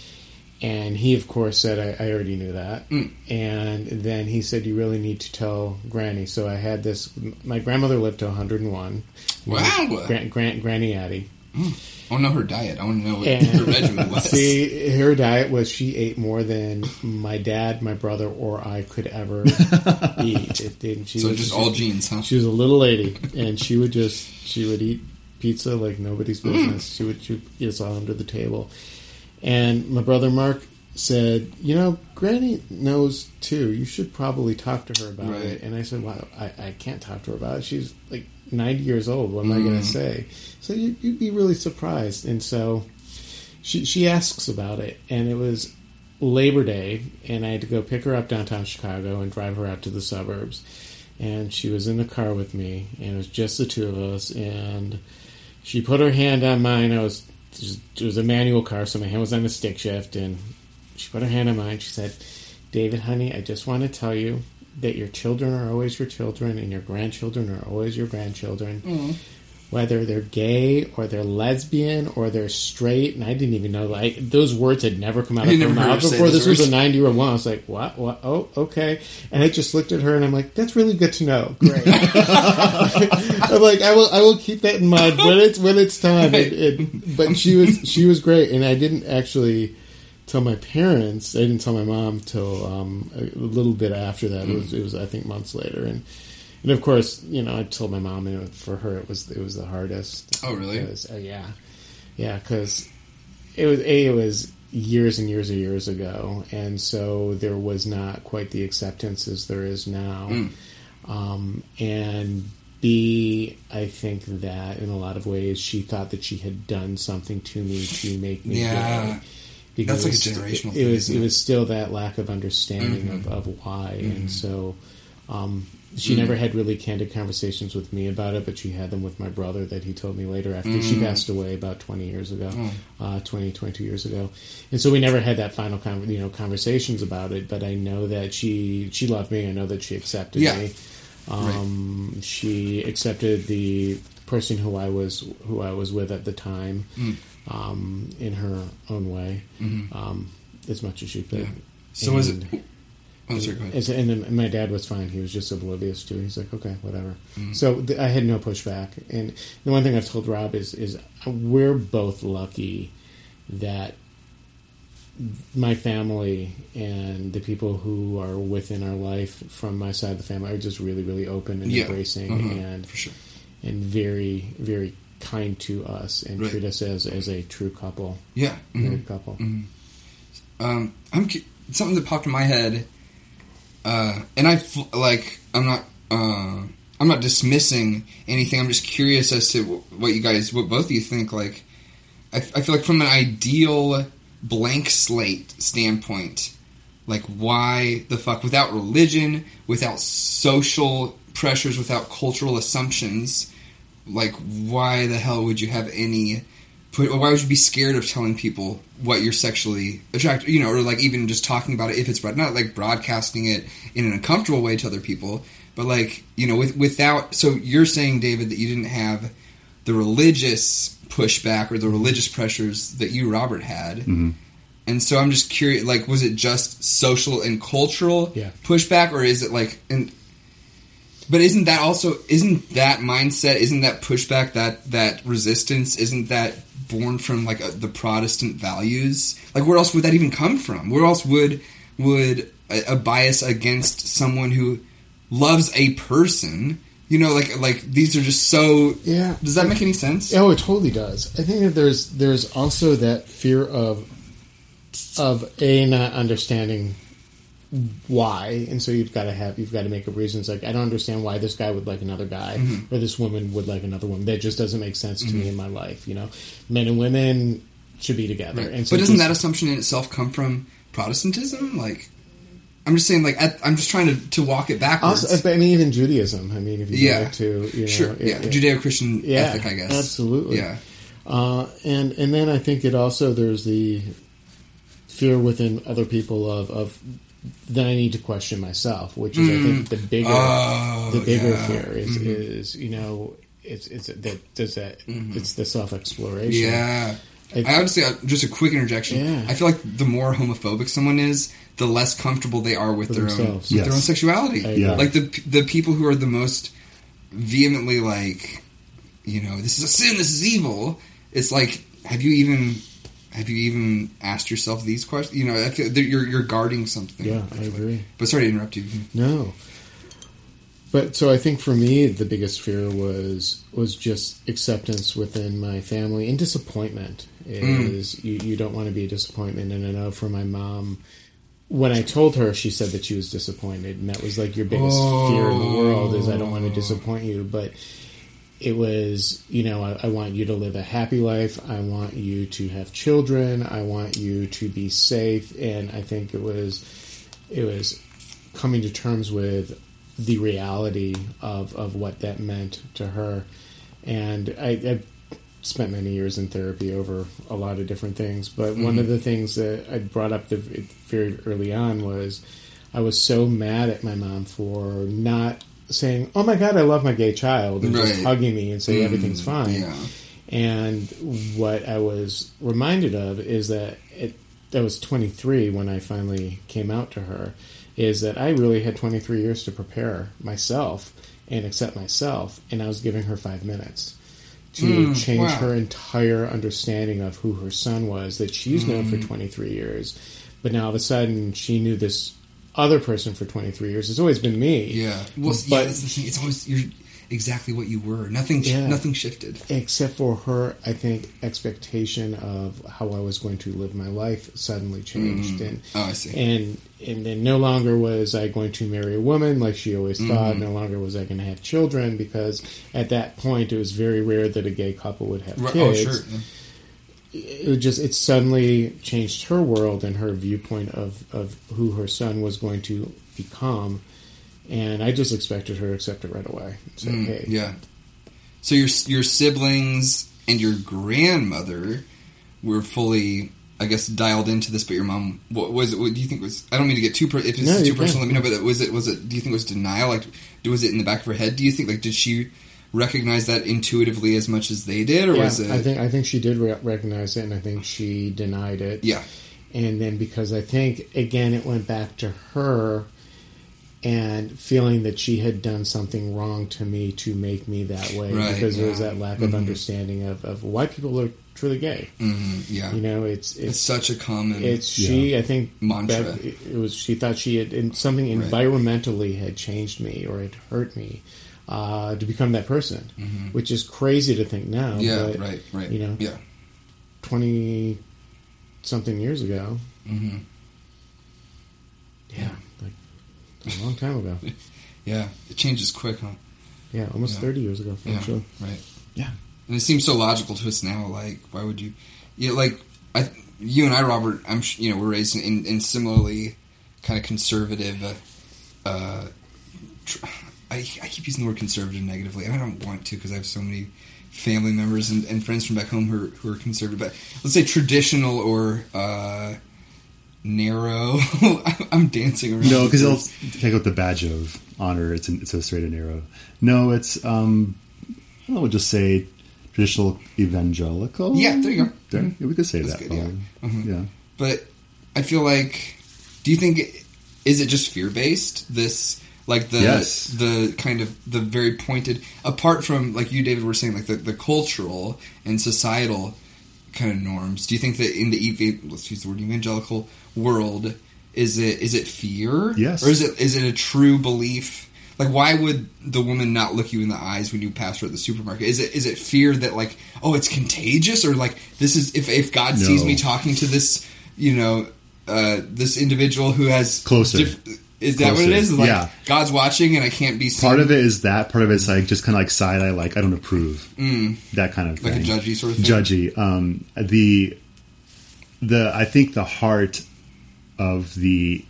S4: and he of course said i, I already knew that
S2: Mm.
S4: and then he said you really need to tell granny so i had this my grandmother lived to 101
S2: Wow.
S4: Gran, gran, granny addie
S2: I want to know her diet. I want to know what
S4: And-
S2: her regimen was.
S4: See, her diet was she ate more than my dad, my brother, or I could ever eat. It didn't. She
S2: so
S4: was
S2: just all genes, huh?
S4: She was a little lady, and she would just she would eat pizza like nobody's business. She would she would eat us all under the table. And my brother Mark said, "You know, Granny knows too. You should probably talk to her about
S2: Right.
S4: it." And I said, "Well, I, I can't talk to her about it. She's like ninety years old. What am I going to mm. say?" So you, you'd be really surprised. And so she she asks about it, and it was Labor Day, and I had to go pick her up downtown Chicago and drive her out to the suburbs. And she was in the car with me, and it was just the two of us. And she put her hand on mine. I was it was a manual car, so my hand was on the stick shift, and she put her hand on mine. She said, "David, honey, I just want to tell you that your children are always your children, and your grandchildren are always your grandchildren." Mm. Whether they're gay or they're lesbian or they're straight, and I didn't even know like those words had never come out of her mouth before.
S2: those
S4: This was a ninety-year-old one. I was like, what? What? Oh, okay. And I just looked at her and I'm like, that's really good to know. Great. I'm like, I will, I will keep that in mind when it's when it's time. It, it, but she was she was great, and I didn't actually tell my parents. I didn't tell my mom till um, a little bit after that. It was it was I think months later, and and of course you know I told my mom, and for her it was it was the hardest.
S2: Oh, really?
S4: Was, uh, yeah, yeah, because it was a it was years and years and years ago, and so there was not quite the acceptance as there is now,
S2: Mm.
S4: um, and. B, I think that in a lot of ways she thought that she had done something to me to make me
S2: Yeah.
S4: gay. Because
S2: That's like a
S4: it was-
S2: generational
S4: It,
S2: thing,
S4: was it
S2: it?
S4: was still that lack of understanding
S2: Mhm.
S4: of, of why, and so um, she never had really candid conversations with me about it, but she had them with my brother that he told me later after she passed away about 20 years ago, uh, 20, 22 years ago. And so we never had that final con- you know conversations about it, but I know that she she loved me. I know that she accepted
S2: Yeah.
S4: me. Um, She accepted the person who I was who I was with at the time
S2: Mm.
S4: um, in her own way, um, as much as she could.
S2: Mm-hmm. Yeah. So was it?
S4: And-
S2: Oh, sorry, go ahead.
S4: as- and then my dad was fine. He was just oblivious to. it. He's like, okay, whatever.
S2: Mm-hmm.
S4: So th- I had no pushback. And the one thing I've told Rob is is we're both lucky that my family and the people who are within our life from my side of the family are just really, really open and
S2: Yeah.
S4: embracing
S2: Mhm.
S4: and
S2: For sure.
S4: and very, very kind to us and
S2: Right.
S4: treat us as as a true couple,
S2: Yeah. mhm.
S4: married couple.
S2: Um, I'm something that popped in my head, uh, and I like. I'm not. Uh, I'm not dismissing anything. I'm just curious as to what you guys, what both of you think. Like, I feel like from an ideal blank slate standpoint, like why the fuck without religion, without social pressures, without cultural assumptions, like why the hell would you have any put, why would you be scared of telling people what you're sexually attracted you know or like even just talking about it if it's not like broadcasting it in an uncomfortable way to other people but like you know with, without so you're saying david that you didn't have the religious pushback or the religious pressures that you robert had mm-hmm. and so i'm just curious like was it just social and cultural
S4: Yeah.
S2: pushback or is it like and but isn't that also isn't that mindset isn't that pushback that that resistance isn't that born from like a, the Protestant values? Like where else would that even come from? Where else would would a, a bias against someone who loves a person? You know, like like these are just so.
S4: Yeah.
S2: Does that make any sense?
S4: Oh, it totally does. I think that there's there's also that fear of of a not understanding why, and so you've got to have you've got to make up reasons. Like I don't understand why this guy would like another guy,
S2: Mm-hmm.
S4: or this woman would like another woman. That just doesn't make sense to me in my life. You know, men and women should be together.
S2: Right.
S4: And so
S2: but doesn't that assumption in itself come from Protestantism? Like, I'm just saying, like, at, I'm just trying to, to walk it backwards.
S4: also? I mean, even Judaism. I mean, if you
S2: Yeah.
S4: go to you know,
S2: sure,
S4: it-
S2: yeah,
S4: it-
S2: Judeo-Christian
S4: Yeah,
S2: ethic, I guess.
S4: absolutely.
S2: Yeah,
S4: Uh, and and then I think it also there's the fear within other people of of then I need to question myself, which is I think mm. the bigger
S2: Oh,
S4: the bigger
S2: yeah.
S4: fear is mm-hmm. is you know it's it's that does that mm-hmm. it's the self exploration.
S2: yeah.
S4: I-
S2: I would say uh, just a quick interjection.
S4: Yeah.
S2: I feel like the more homophobic someone is, the less comfortable they are with
S4: With
S2: their own
S4: themselves.
S2: with
S3: Yes.
S2: their own sexuality.
S4: I
S3: Yeah.
S2: Like the the people who are the most vehemently like, you know, this is a sin, this is evil. It's like, have you even have you even asked yourself these questions? You know, you're you're guarding something.
S4: Yeah,
S2: I
S4: I
S2: feel like.
S4: agree.
S2: But sorry to interrupt you.
S4: No. But so I think for me the biggest fear was was just acceptance within my family and disappointment mm. is you, you don't want to be a disappointment and I know for my mom when I told her she said that she was disappointed and that was like your biggest fear in the world is I don't want to oh. disappoint you but it was you know I, I want you to live a happy life. I want you to have children. I want you to be safe. And i think it was it was coming to terms with the reality of of what that meant to her. And i, I spent many years in therapy over a lot of different things. But one mm-hmm. of the things that i brought up the, very early on was i was so mad at my mom for not saying oh my god i love my gay child and just hugging me and say everything's fine
S2: Yeah.
S4: and what I was reminded of is that it, I was 23 when I finally came out to her. Is that I really had 23 years to prepare myself and accept myself, and I was giving her five minutes to
S2: Mm,
S4: change
S2: wow.
S4: her entire understanding of who her son was that she's known
S2: Mm.
S4: for 23 years, but now all of a sudden she knew this other person for 23 years. It's always been me.
S2: Yeah. Well,
S4: But-
S2: yeah, that's the thing. It's always you're exactly what you were. Nothing.
S4: Yeah.
S2: Nothing shifted.
S4: except for her i think expectation of how i was going to live my life suddenly changed and
S2: Oh, I see.
S4: and and then no longer was i going to marry a woman like she always thought
S2: Mm-hmm.
S4: no longer was i going to have children because at that point it was very rare that a gay couple would have
S2: Right, oh,
S4: kids
S2: sure.
S4: It just it suddenly changed her world and her viewpoint of of who her son was going to become and I just expected her to accept it right away. Hey,
S2: Mm, Yeah. So your your siblings and your grandmother were fully, I guess, dialed into this, but your mom, what was it? What do you think was? I don't mean to get too. Per, if it's
S4: No,
S2: too personal,
S4: can.
S2: let me know. But was it? Was it? Do you think it was denial? Like, was it in the back of her head? Do you think like did she recognize that intuitively as much as they did, or
S4: Yeah,
S2: was it?
S4: I think I think she did re- recognize it, and I think she denied it.
S2: yeah.
S4: and then because I think again it went back to her and feeling that she had done something wrong to me to make me that way
S2: Right,
S4: because there was that lack of understanding of, of why people are truly gay.
S2: hmm yeah.
S4: You know, it's
S2: it's
S4: it's
S2: such a common.
S4: it's she. I think
S2: Mantra.
S4: back- it it was she thought she had and something
S2: Right.
S4: environmentally had changed me or had hurt me uh, to become that person, which is crazy to think now.
S2: Mm-hmm. yeah.
S4: but,
S2: right. Right.
S4: you know,
S2: Yeah.
S4: twenty something years ago.
S2: hmm
S4: Yeah, like a long time ago.
S2: Yeah. It changes quick, huh?
S4: Yeah, almost
S2: Yeah.
S4: thirty years ago.
S2: Yeah.
S4: Actually,
S2: Right.
S3: Yeah.
S2: And it seems so logical to us now. Like, why would you? Yeah, like I, you and I, Robert. I'm, you know, we're raised in, in similarly kind of conservative. Uh, uh, I, I keep using the word conservative negatively, and I don't want to because I have so many family members and, and friends from back home who are, who are conservative. But let's say traditional or uh, narrow. I'm dancing around.
S3: No, because
S2: it'll
S3: take out the badge of honor. It's an, it's a straight and narrow. No, it's um, I don't know. We'll just say traditional evangelical.
S2: Yeah, there you go.
S3: There, yeah, we could say
S2: That's
S3: that.
S2: good, yeah. Mhm.
S3: yeah.
S2: but I feel like, do you think is it just fear based? This like the
S3: Yes.
S2: the kind of the very pointed apart from like you, David, were saying like the, the cultural and societal kind of norms. Do you think that in the ev- let's use the word evangelical world is it is it fear?
S3: Yes.
S2: or is it is it a true belief? Like, why would the woman not look you in the eyes when you pass her at the supermarket? Is it is it fear that like, oh, it's contagious, or like this is if if God sees me talking to this, you know, uh, this individual who has
S3: Closer.
S2: Is that what it is? Closer. Like
S3: Yeah.
S2: God's watching and I can't be seen.
S3: Part of it is that. Part of it's like just kind of like side eye, like I don't approve. That kind of
S2: Mm. like a judgy sort of thing.
S3: judgy. Um, the the I think the heart of the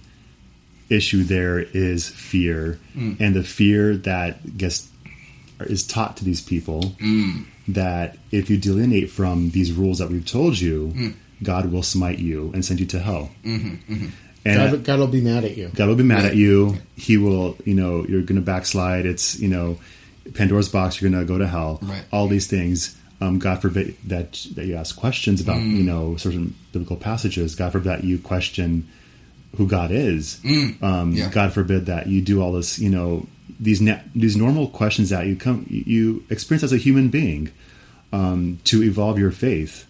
S3: issue there is fear,
S2: Mm.
S3: and the fear that gets is taught to these people
S2: Mm.
S3: that if you delineate from these rules that we've told you,
S2: Mm.
S3: God will smite you and send you to hell. Mm-hmm, And
S4: God, God will be mad at you.
S3: God will be mad at you. He will, you know, you're going to backslide. It's, you know, Pandora's box. You're going to go to hell.
S2: Right.
S3: All these things. Um, God forbid that that you ask questions about,
S2: Mm.
S3: you know, certain biblical passages. God forbid that you question who God is. Um,
S2: Yeah.
S3: God forbid that you do all this, you know, these na- these normal questions that you come you experience as a human being um, to evolve your faith.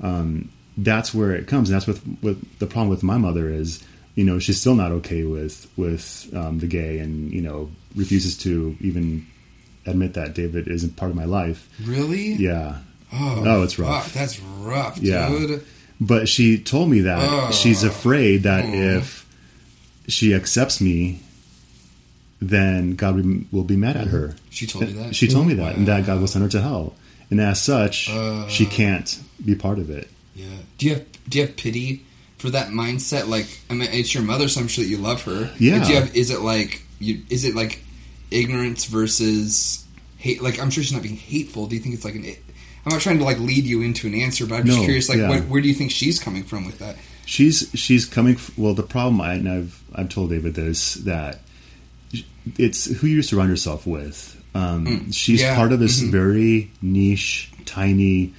S3: Um, that's where it comes, and that's what what the problem with my mother is. You know, she's still not okay with with um, the gay, and you know, refuses to even admit that David isn't part of my life.
S2: Really?
S3: Yeah,
S2: Oh,
S3: Oh, it's rough.
S2: fuck, that's rough,
S3: Yeah.
S2: dude.
S3: but she told me that
S2: Oh.
S3: she's afraid that
S2: Oh.
S3: if she accepts me, then God will- be mad at her.
S2: She told you that.
S3: She told me that, and that God will send her to hell. And as such,
S2: Uh.
S3: she can't be part of it.
S2: Yeah. Do you have Do you have pity for that mindset? Like, I mean, it's your mother, so I'm sure that you love her.
S3: Yeah.
S2: Do you have? Is it like you? Is it like ignorance versus hate? Like, I'm sure she's not being hateful. Do you think it's like an? I'm not trying to like lead you into an answer, but I'm just
S3: No,
S2: curious. Like,
S3: yeah.
S2: what, where do you think she's coming from with that?
S3: She's she's coming. Well, the problem, I, and I've I've told David this that it's who you surround yourself with. Um, she's
S2: Mm. Yeah.
S3: part of this
S2: Mhm.
S3: very niche, tiny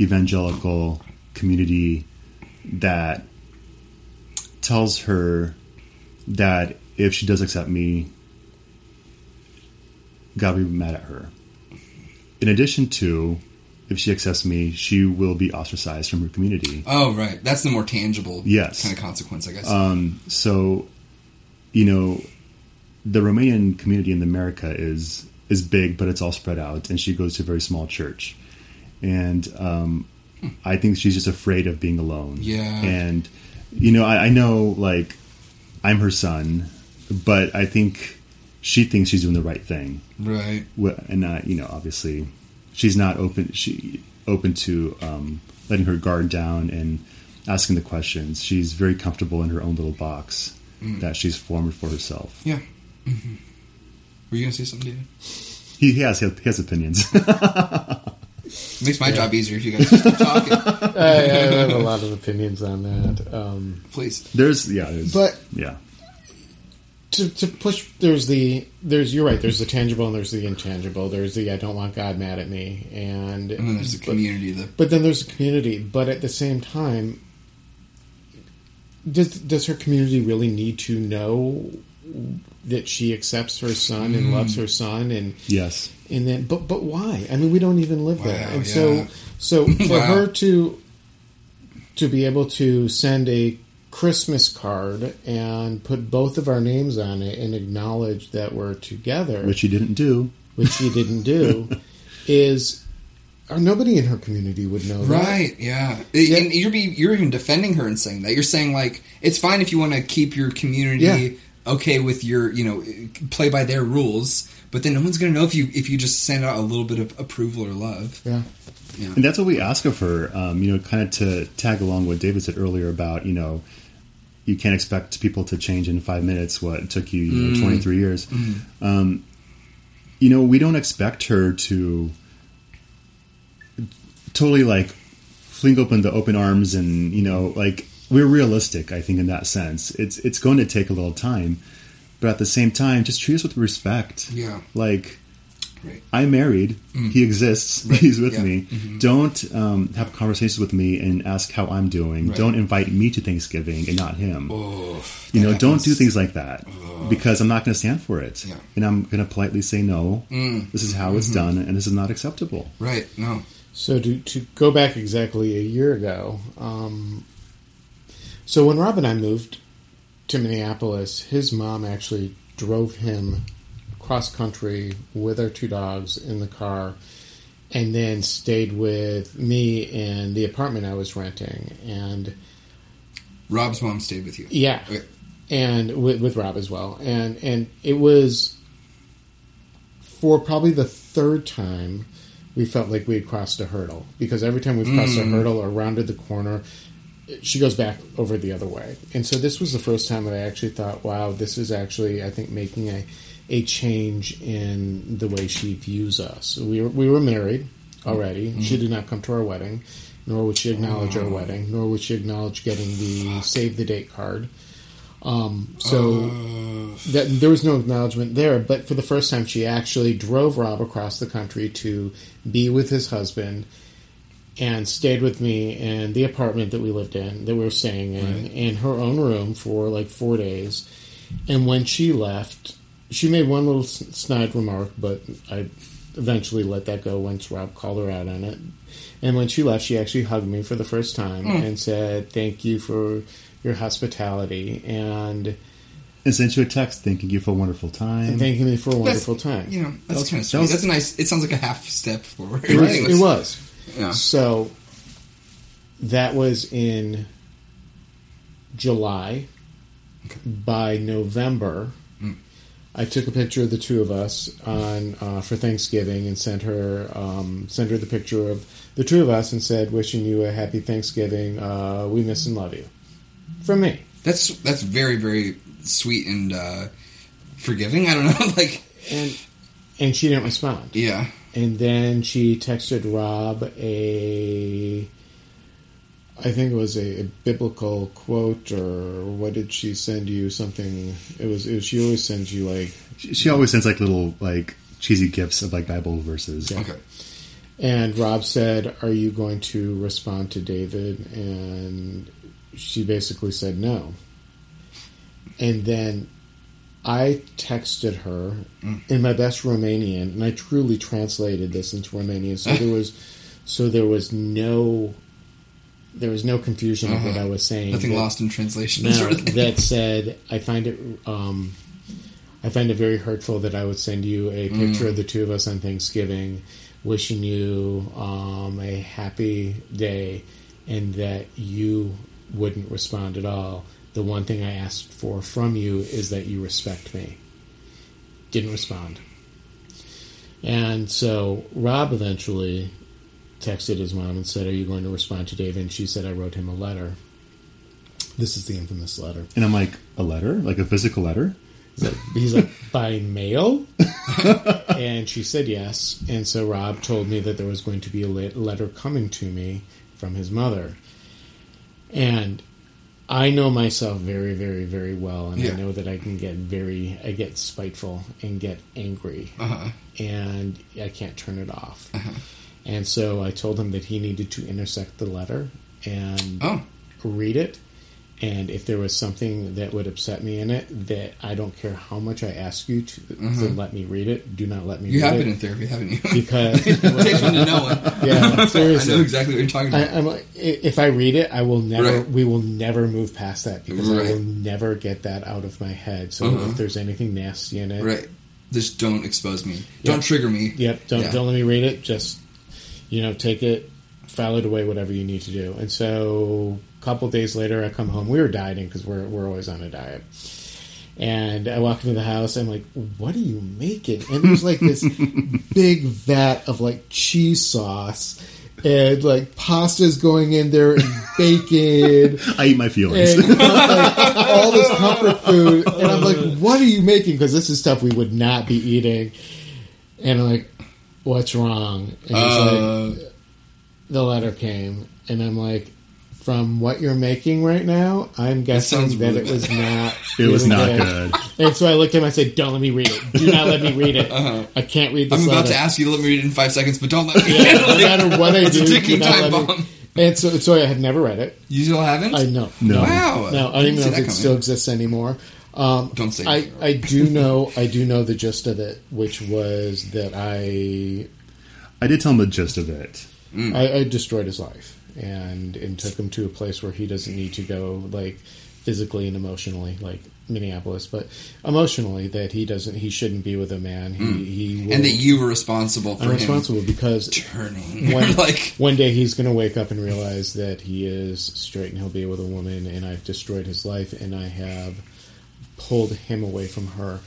S3: evangelical community that tells her that if she does accept me, God will be mad at her. In addition to, if she accepts me, she will be ostracized from her community.
S2: Oh, right. That's the more tangible
S3: Yes.
S2: kind of consequence, I guess.
S3: Um, so, you know, the Romanian community in America is is big, but it's all spread out, and she goes to a very small church, and um, I think she's just afraid of being alone.
S2: Yeah.
S3: and you know, I, I know like I'm her son, but I think she thinks she's doing the right thing,
S2: right.
S3: And uh, you know, obviously, she's not open. She open to um, letting her guard down and asking the questions. She's very comfortable in her own little box
S2: Mm.
S3: that she's formed for herself.
S2: Yeah. Were you gonna say something, David?
S3: He, he has he has opinions.
S2: It makes my job easier if you guys just keep talking.
S4: I, I have a lot of opinions on that. Um,
S2: Please.
S3: there's yeah, there's,
S4: But-
S3: yeah,
S4: to, to push there's the there's you're right there's the tangible and there's the intangible there's the I don't want God mad at me and
S2: And then there's the
S4: but-
S2: community. The
S4: But then there's a community. But at the same time, does does her community really need to know that she accepts her son and loves hmm. her son and
S3: yes,
S4: and then but but why? I mean, we don't even live there, and
S2: yeah.
S4: so so for
S2: Wow.
S4: her to to be able to send a Christmas card and put both of our names on it and acknowledge that we're together,
S3: which she didn't do.
S4: which she didn't do, is or nobody in her community would know that.
S2: Right, yeah.
S4: Yeah.
S2: And you're be, you're even defending her and saying that. You're saying like it's fine if you want to keep your community
S4: Yeah.
S2: Okay with your, you know, play by their rules, but then no one's going to know if you if you just send out a little bit of approval or love.
S4: Yeah.
S2: Yeah.
S3: And that's what we ask of her, um, you know, kind of to tag along what David said earlier about, you know, you can't expect people to change in five minutes what took you, you know, 23 years. Um, you know, we don't expect her to totally like fling open the open arms and, you know, like we're realistic, I think, in that sense. It's, it's going to take a little time, but at the same time, just treat us with respect.
S2: Yeah.
S3: Like,
S2: Right.
S3: I'm married. He exists. He's with
S2: Yeah.
S3: me. Don't um, have conversations with me and ask how I'm doing.
S2: Right.
S3: Don't invite me to Thanksgiving and not him.
S2: Oh,
S3: you know,
S2: that
S3: don't do things like that because I'm not going to stand for it.
S2: Yeah.
S3: And I'm going to politely say no.
S2: Mm.
S3: This is how it's done, and this is not acceptable.
S2: Right. No.
S4: So to to go back exactly a year ago, um, so when Rob and I moved to Minneapolis, his mom actually drove him cross country with our two dogs in the car, and then stayed with me in the apartment I was renting, and
S2: Rob's mom stayed with you.
S4: yeah,
S2: Okay.
S4: and with, with Rob as well, and and it was for probably the third time we felt like we had crossed a hurdle because every time we've crossed a mm. hurdle or rounded the corner, she goes back over the other way, and so this was the first time that I actually thought, wow, this is actually I think making a a change in the way she views us. We were we were married already. She did not come to our wedding, nor would she acknowledge our wedding, nor would she acknowledge getting the save the date card. Um, so that there was no acknowledgement there, but for the first time, she actually drove Rob across the country to be with his husband and stayed with me in the apartment that we lived in, that we were staying in,
S2: Right.
S4: in her own room for like four days. And when she left, she made one little snide remark, but I eventually let that go once Rob called her out on it. And when she left, she actually hugged me for the first time hmm. and said, "Thank you for your hospitality and
S3: And sent you a text thanking you for a wonderful time.
S4: And thanking me for a
S2: That's-
S4: wonderful time."
S2: You know, that's
S3: That
S2: kind of sweet.
S3: that was-
S2: that's a nice. It sounds like a half step forward.
S4: It was.
S2: Anyways.
S4: It was.
S2: Yeah.
S4: So that was in July. By November, I took a picture of the two of us on uh, for Thanksgiving and sent her um, sent her the picture of the two of us and said, "Wishing you a happy Thanksgiving. Uh, we miss and love you." From me.
S2: That's that's very very sweet and uh, forgiving. I don't know, like
S4: And and she didn't respond.
S2: yeah.
S4: And then she texted Rob a, I think it was a, a biblical quote, or what did she send you? Something. It was. It was she always sends you like.
S3: she, she always sends like little like cheesy gifts of like Bible verses.
S4: Yeah.
S2: Okay.
S4: And Rob said, "Are you going to respond to David?" And she basically said no. And then I texted her in my best Romanian, and I truly translated this into Romanian. So there was, so there was no, there was no confusion of what I was saying.
S2: Nothing
S4: That-
S2: lost in translation.
S4: no,
S2: sort of
S4: that said, I find it um, I find it very hurtful that I would send you a picture of the two of us on Thanksgiving, wishing you um, a happy day, and that you wouldn't respond at all. The one thing I asked for from you is that you respect me. Didn't respond. And so Rob eventually texted his mom and said, Are you going to respond to David? And she said, I wrote him a letter. This is the infamous letter.
S3: And I'm like, a letter, like a physical letter.
S4: He's like, he's like by mail, and she said yes. And so Rob told me that there was going to be a letter coming to me from his mother, and I know myself very, very, very well, and
S2: Yeah.
S4: I know that I can get very, I get spiteful and get angry,
S2: Uh-huh.
S4: and I can't turn it off. And so I told him that he needed to intersect the letter and
S2: Oh,
S4: read it. And if there was something that would upset me in it, that I don't care how much I ask you to, to let me read it, do not let me
S2: Mm-hmm. you
S4: read
S2: have
S4: it.
S2: been in therapy, haven't you?
S4: because
S2: it takes one to know one.
S4: yeah,
S2: I know exactly what you're talking
S4: I,
S2: about.
S4: I'm like, if I read it, I will never.
S2: Right.
S4: We will never move past that because
S2: Right.
S4: I will never get that out of my head. So
S2: Uh-huh.
S4: if there's anything nasty in it,
S2: right. Just don't expose me.
S4: Yeah.
S2: Don't trigger me.
S4: Yep. Don't
S2: Yeah.
S4: don't let me read it. Just you know, take it, file it away, whatever you need to do. And so, a couple days later, I come home. We were dieting because we're we're always on a diet. And I walk into the house. I'm like, "What are you making?" And there's like this big vat of like cheese sauce. And like pasta's going in there and bacon
S3: I eat my feelings.
S4: and like, all this comfort food. And I'm like, what are you making? Because this is stuff we would not be eating. And I'm like, what's wrong? And he's
S2: Uh,
S4: like, the letter came. And I'm like, from what you're making right now, I'm guessing
S2: sounds
S4: that
S2: really
S4: it was
S2: bad.
S4: not.
S3: it was not good.
S4: And so I looked at him. I said, "Don't let me read it. Do not let me read it. I can't read this
S2: Uh-huh. I'm about
S4: letter."
S2: to ask you to let me read it in five seconds, but don't let me.
S4: Yeah, no matter what I
S2: It's
S4: do,
S2: a ticking
S4: do not
S2: time
S4: let me-
S2: bomb.
S4: And so, so I had never read it.
S2: You still haven't?
S4: I know.
S3: No.
S2: Wow.
S4: No, I don't even know if
S2: that
S4: it
S2: coming.
S4: still exists anymore. Um,
S2: Don't say
S4: I. I do know I do know the gist of it, which was that I
S3: I did tell him the gist of it.
S2: Mm.
S4: I, I destroyed his life and and took him to a place where he doesn't need to go, like physically and emotionally, like Minneapolis, but emotionally that he doesn't he shouldn't be with a man. He he will,
S2: Mm. and that you were responsible for
S4: I'm
S2: him
S4: responsible because
S2: turning.
S4: one,
S2: like,
S4: one day he's going to wake up and realize that he is straight and he'll be with a woman, and I've destroyed his life, and I have pulled him away from her.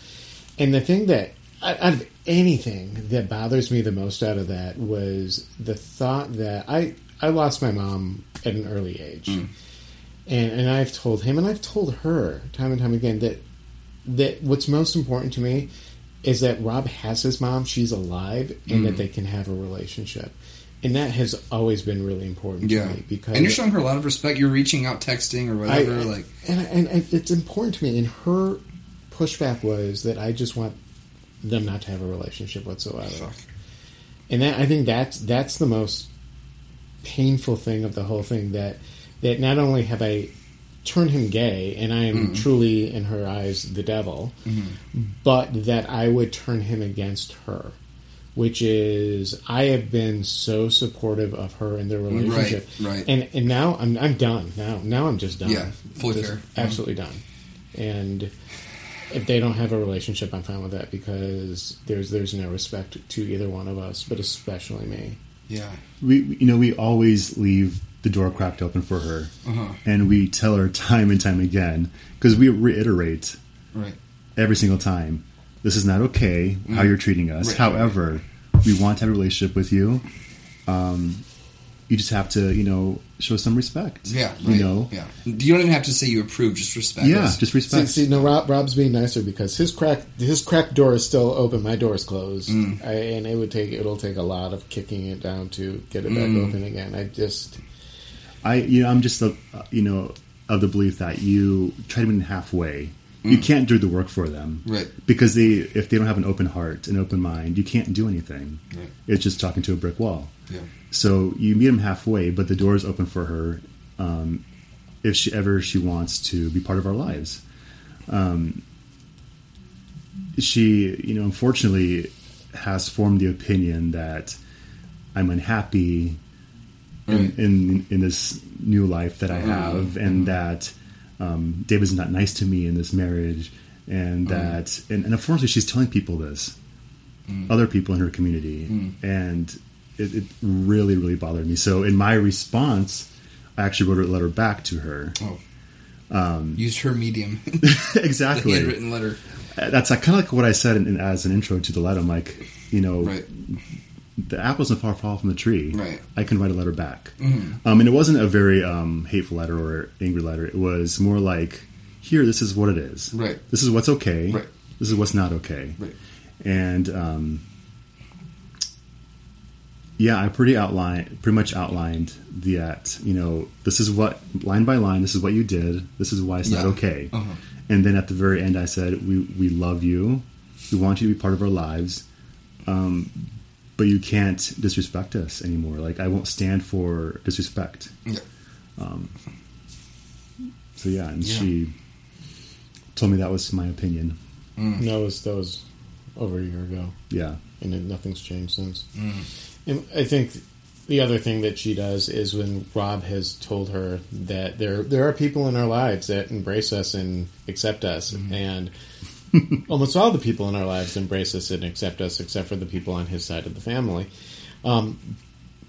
S4: And the thing that, out of anything that bothers me the most out of that was the thought that I I lost my mom at an early age, hmm. and and I've told him and I've told her time and time again that that what's most important to me is that Rob has his mom, she's alive, and that hmm. they can have a relationship. And that has always been really important
S2: yeah.
S4: to me because
S2: and you're showing her a lot of respect. You're reaching out, texting, or
S4: I,
S2: whatever. like,
S4: and, and, and it's important to me. And her pushback was that I just want them not to have a relationship whatsoever.
S2: fuck.
S4: And that I think that's that's the most painful thing of the whole thing that that not only have I turned him gay and I am
S2: Mm-hmm.
S4: truly in her eyes the devil, but that I would turn him against her. Which is, I have been so supportive of her in their relationship,
S2: right.
S4: And and now I'm I'm done. Now now I'm just done.
S2: Yeah, fully
S4: Just
S2: fair.
S4: absolutely done. And if they don't have a relationship, I'm fine with that because there's there's no respect to either one of us, but especially me.
S2: Yeah.
S3: We, you know, we always leave the door cracked open for her,
S2: Uh-huh.
S3: and we tell her time and time again because we reiterate
S2: Right.
S3: every single time, this is not okay how you're treating us.
S2: Right,
S3: However, we want to have a relationship with you. Um, you just have to, you know, show some respect.
S2: Yeah.
S3: you know,
S2: Yeah. You don't even have to say you approve. Just respect.
S3: yeah,
S2: us.
S3: just respect.
S4: see, no, Rob, Rob's being nicer because his crack his crack door is still open. My door is closed,
S2: Mm.
S4: I, and it would take it'll take a lot of kicking it down to get it back
S2: Mm.
S4: open again. I just
S3: I, you know, I'm just, a, you know, of the belief that you try to meet them halfway. You can't do the work for them,
S2: Mm. Right.
S3: Because they, if they don't have an open heart, an open mind, you can't do anything.
S2: Right.
S3: It's just talking to a brick wall.
S2: Yeah.
S3: So you meet him halfway, but the door is open for her um, if she ever she wants to be part of our lives. Um, she, you know, unfortunately, has formed the opinion that I'm unhappy in, in in this new life that I have, and that um, David's not nice to me in this marriage, and that, and, and unfortunately, she's telling people this, other people in her community, and it, it really, really bothered me. So, in my response, I actually wrote a letter back to her.
S2: Oh. Used her medium, the
S3: exactly.
S2: handwritten letter.
S3: Uh, That's kind of like what I said in, in, as an intro to the letter. I'm like, you know,
S2: Right.
S3: the apple's not far fall from the tree.
S2: Right. Mm-hmm.
S3: I can write a letter back. Um, and it wasn't a very um, hateful letter or angry letter. It was more like, here, this is what it is.
S2: Right.
S3: This is what's okay.
S2: Right.
S3: This is what's not okay.
S2: Right.
S3: And um, yeah, I pretty outline, pretty much outlined that you know this is what line by line. This is what you did. This is why it's not okay.
S2: Uh-huh.
S3: And then at the very end, I said, "We we love you. We want you to be part of our lives, um, but you can't disrespect us anymore. Like I won't stand for disrespect."
S2: Yeah.
S3: So yeah, and
S2: Yeah.
S3: she told me that was my opinion.
S2: Mm.
S4: No, it was, that was over a year ago,
S3: Yeah,
S4: and then nothing's changed since.
S2: Mm.
S4: And I think the other thing that she does is when Rob has told her that there there are people in our lives that embrace us and accept us,
S2: Mm-hmm.
S4: and almost all the people in our lives embrace us and accept us, except for the people on his side of the family. Um,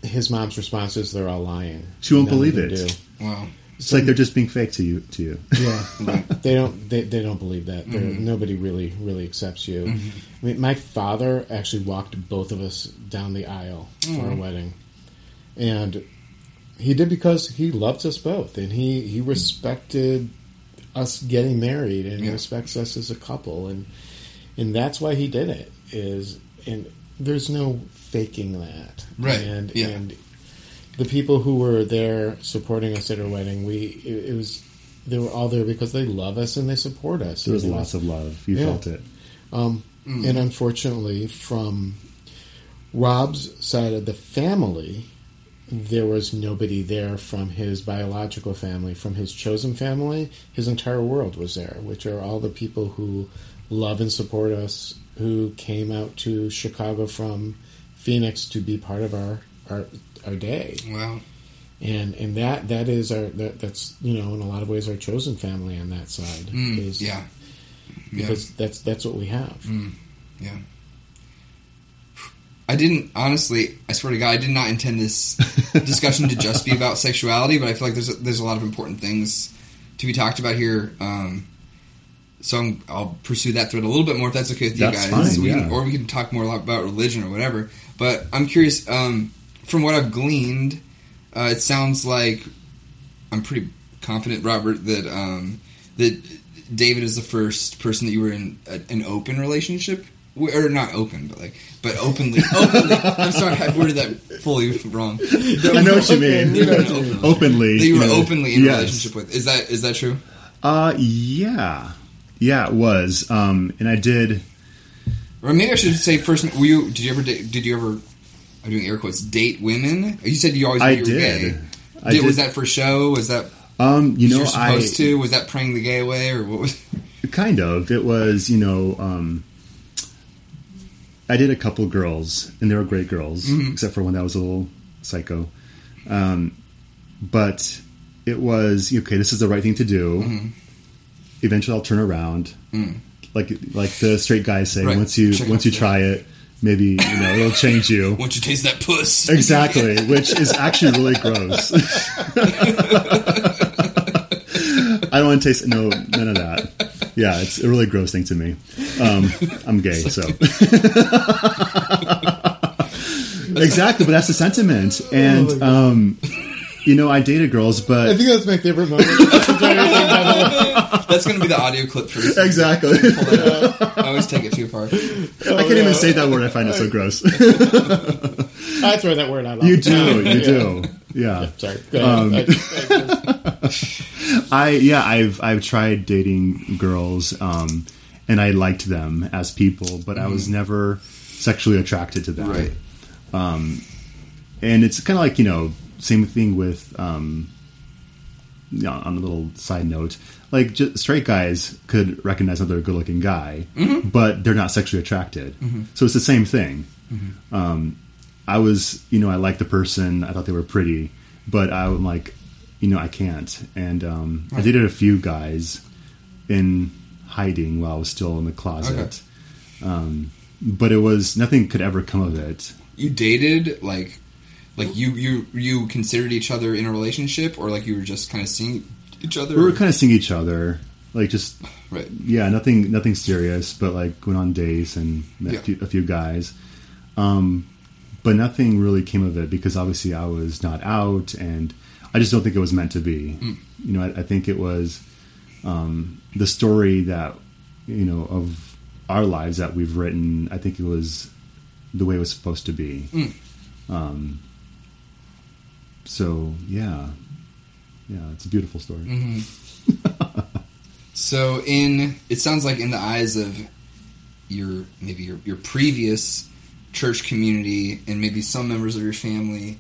S4: his mom's response is they're all lying.
S3: She won't
S4: None
S3: believe it.
S4: do.
S2: Wow.
S3: It's like they're just being fake to you. To you,
S4: Yeah, they don't. They, they don't believe that. They're mm-hmm. Nobody really really accepts you. Mm-hmm. I mean, my father actually walked both of us down the aisle for our mm-hmm. wedding, and he did because he loved us both, and he he respected us getting married, and he
S2: Yeah.
S4: respects us as a couple, and and that's why he did it. Is and there's no faking that,
S2: Right,
S4: And
S2: yeah.
S4: and the people who were there supporting us at our wedding, we it, it was they were all there because they love us and they support us.
S3: there was
S4: And
S3: lots of love. You
S4: Yeah.
S3: felt it.
S4: um, And unfortunately, from Rob's side of the family, there was nobody there from his biological family, from his chosen family. His entire world was there, which are all the people who love and support us, who came out to Chicago from Phoenix to be part of our our, our day
S2: Wow.
S4: and and that that is our that, that's you know in a lot of ways our chosen family on that side
S2: Mm,
S4: is
S2: yeah.
S4: because that's that's what we have
S2: Yeah. I didn't honestly. I swear to God, I did not intend this discussion to just be about sexuality, but I feel like there's a, there's a lot of important things to be talked about here. Um, so I'm, I'll pursue that thread a little bit more if that's okay with you
S3: That's
S2: guys.
S3: fine,
S2: we
S3: yeah.
S2: can, or we can talk more about religion or whatever. But I'm curious. Um, from what I've gleaned, uh, it sounds like I'm pretty confident, Robert, that um, that David is the first person that you were in a, an open relationship, or not open, but like, but openly. openly. I'm sorry, I worded that fully wrong.
S3: I know what you mean.
S2: You were in an open relationship.
S3: Openly,
S2: That you were
S3: know,
S2: openly in a
S3: yes.
S2: relationship with. Is that is that true?
S3: Uh, yeah, yeah, it was. Um, and I did.
S2: Or maybe I should say first. Were you? Did you ever? Did you ever? I'm doing air quotes. Date women? You said you always. knew
S3: I
S2: you were
S3: did.
S2: Gay.
S3: I
S2: Did- Was that for show? Was that
S3: Um, you
S2: you
S3: know, I
S2: supposed to? Was that praying the gay away, or what was?
S3: kind of. It was, you know, um, I did a couple girls, and they were great girls,
S2: Mm-hmm.
S3: except for one that was a little psycho. Um, but it was okay. This is the right thing to do.
S2: Mm-hmm.
S3: Eventually, I'll turn around, like like the straight guys say.
S2: Mm. Right.
S3: Once you
S2: Check
S3: once you try it, maybe you know it'll change you.
S2: Once you taste that puss,
S3: Exactly, which is actually really gross. I don't want to taste no none of that. Yeah, it's a really gross thing to me. Um, I'm gay, so exactly. But that's the sentiment, and um, you know, I dated girls, but I
S4: think that's my favorite moment. That's the entire thing, by the way.
S2: That's going to be the audio clip for this.
S3: exactly.
S2: Pull that out. I always take it too far.
S3: I can't even say that word. I find it so gross.
S4: I throw that word out. all
S3: you
S4: the time.
S3: do, you
S4: Yeah.
S3: do. Yeah.
S4: Sorry. Go ahead. Um, I- I-
S3: I yeah, I've I've tried dating girls, um, and I liked them as people, but I was mm. never sexually attracted to them.
S2: Right.
S3: Um, and it's kind of like you know, same thing with. Um, you know, on a little side note, like straight guys could recognize another good-looking guy, but they're not sexually attracted. So it's the same thing. Um, I was, you know, I liked the person. I thought they were pretty, but I'm like, you know, I can't. And um, I dated a few guys in hiding while I was still in the closet. Um, but it was nothing could ever come of it.
S2: You dated like, like you you you considered each other in a relationship, or like you were just kind of seeing each other.
S3: We were kind of seeing each other, like just
S2: right.
S3: yeah, nothing nothing serious, but like went on dates and met
S2: Yeah.
S3: a, few, a few guys. Um, but nothing really came of it because obviously I was not out, and I just don't think it was meant to be.
S2: Hmm.
S3: You know, I, I think it was um, the story that you know of our lives that we've written, I think it was the way it was supposed to be.
S2: Mm.
S3: Um, so yeah, yeah, it's a beautiful story.
S2: Mm-hmm. So in it sounds like in the eyes of your maybe your your previous church community and maybe some members of your family,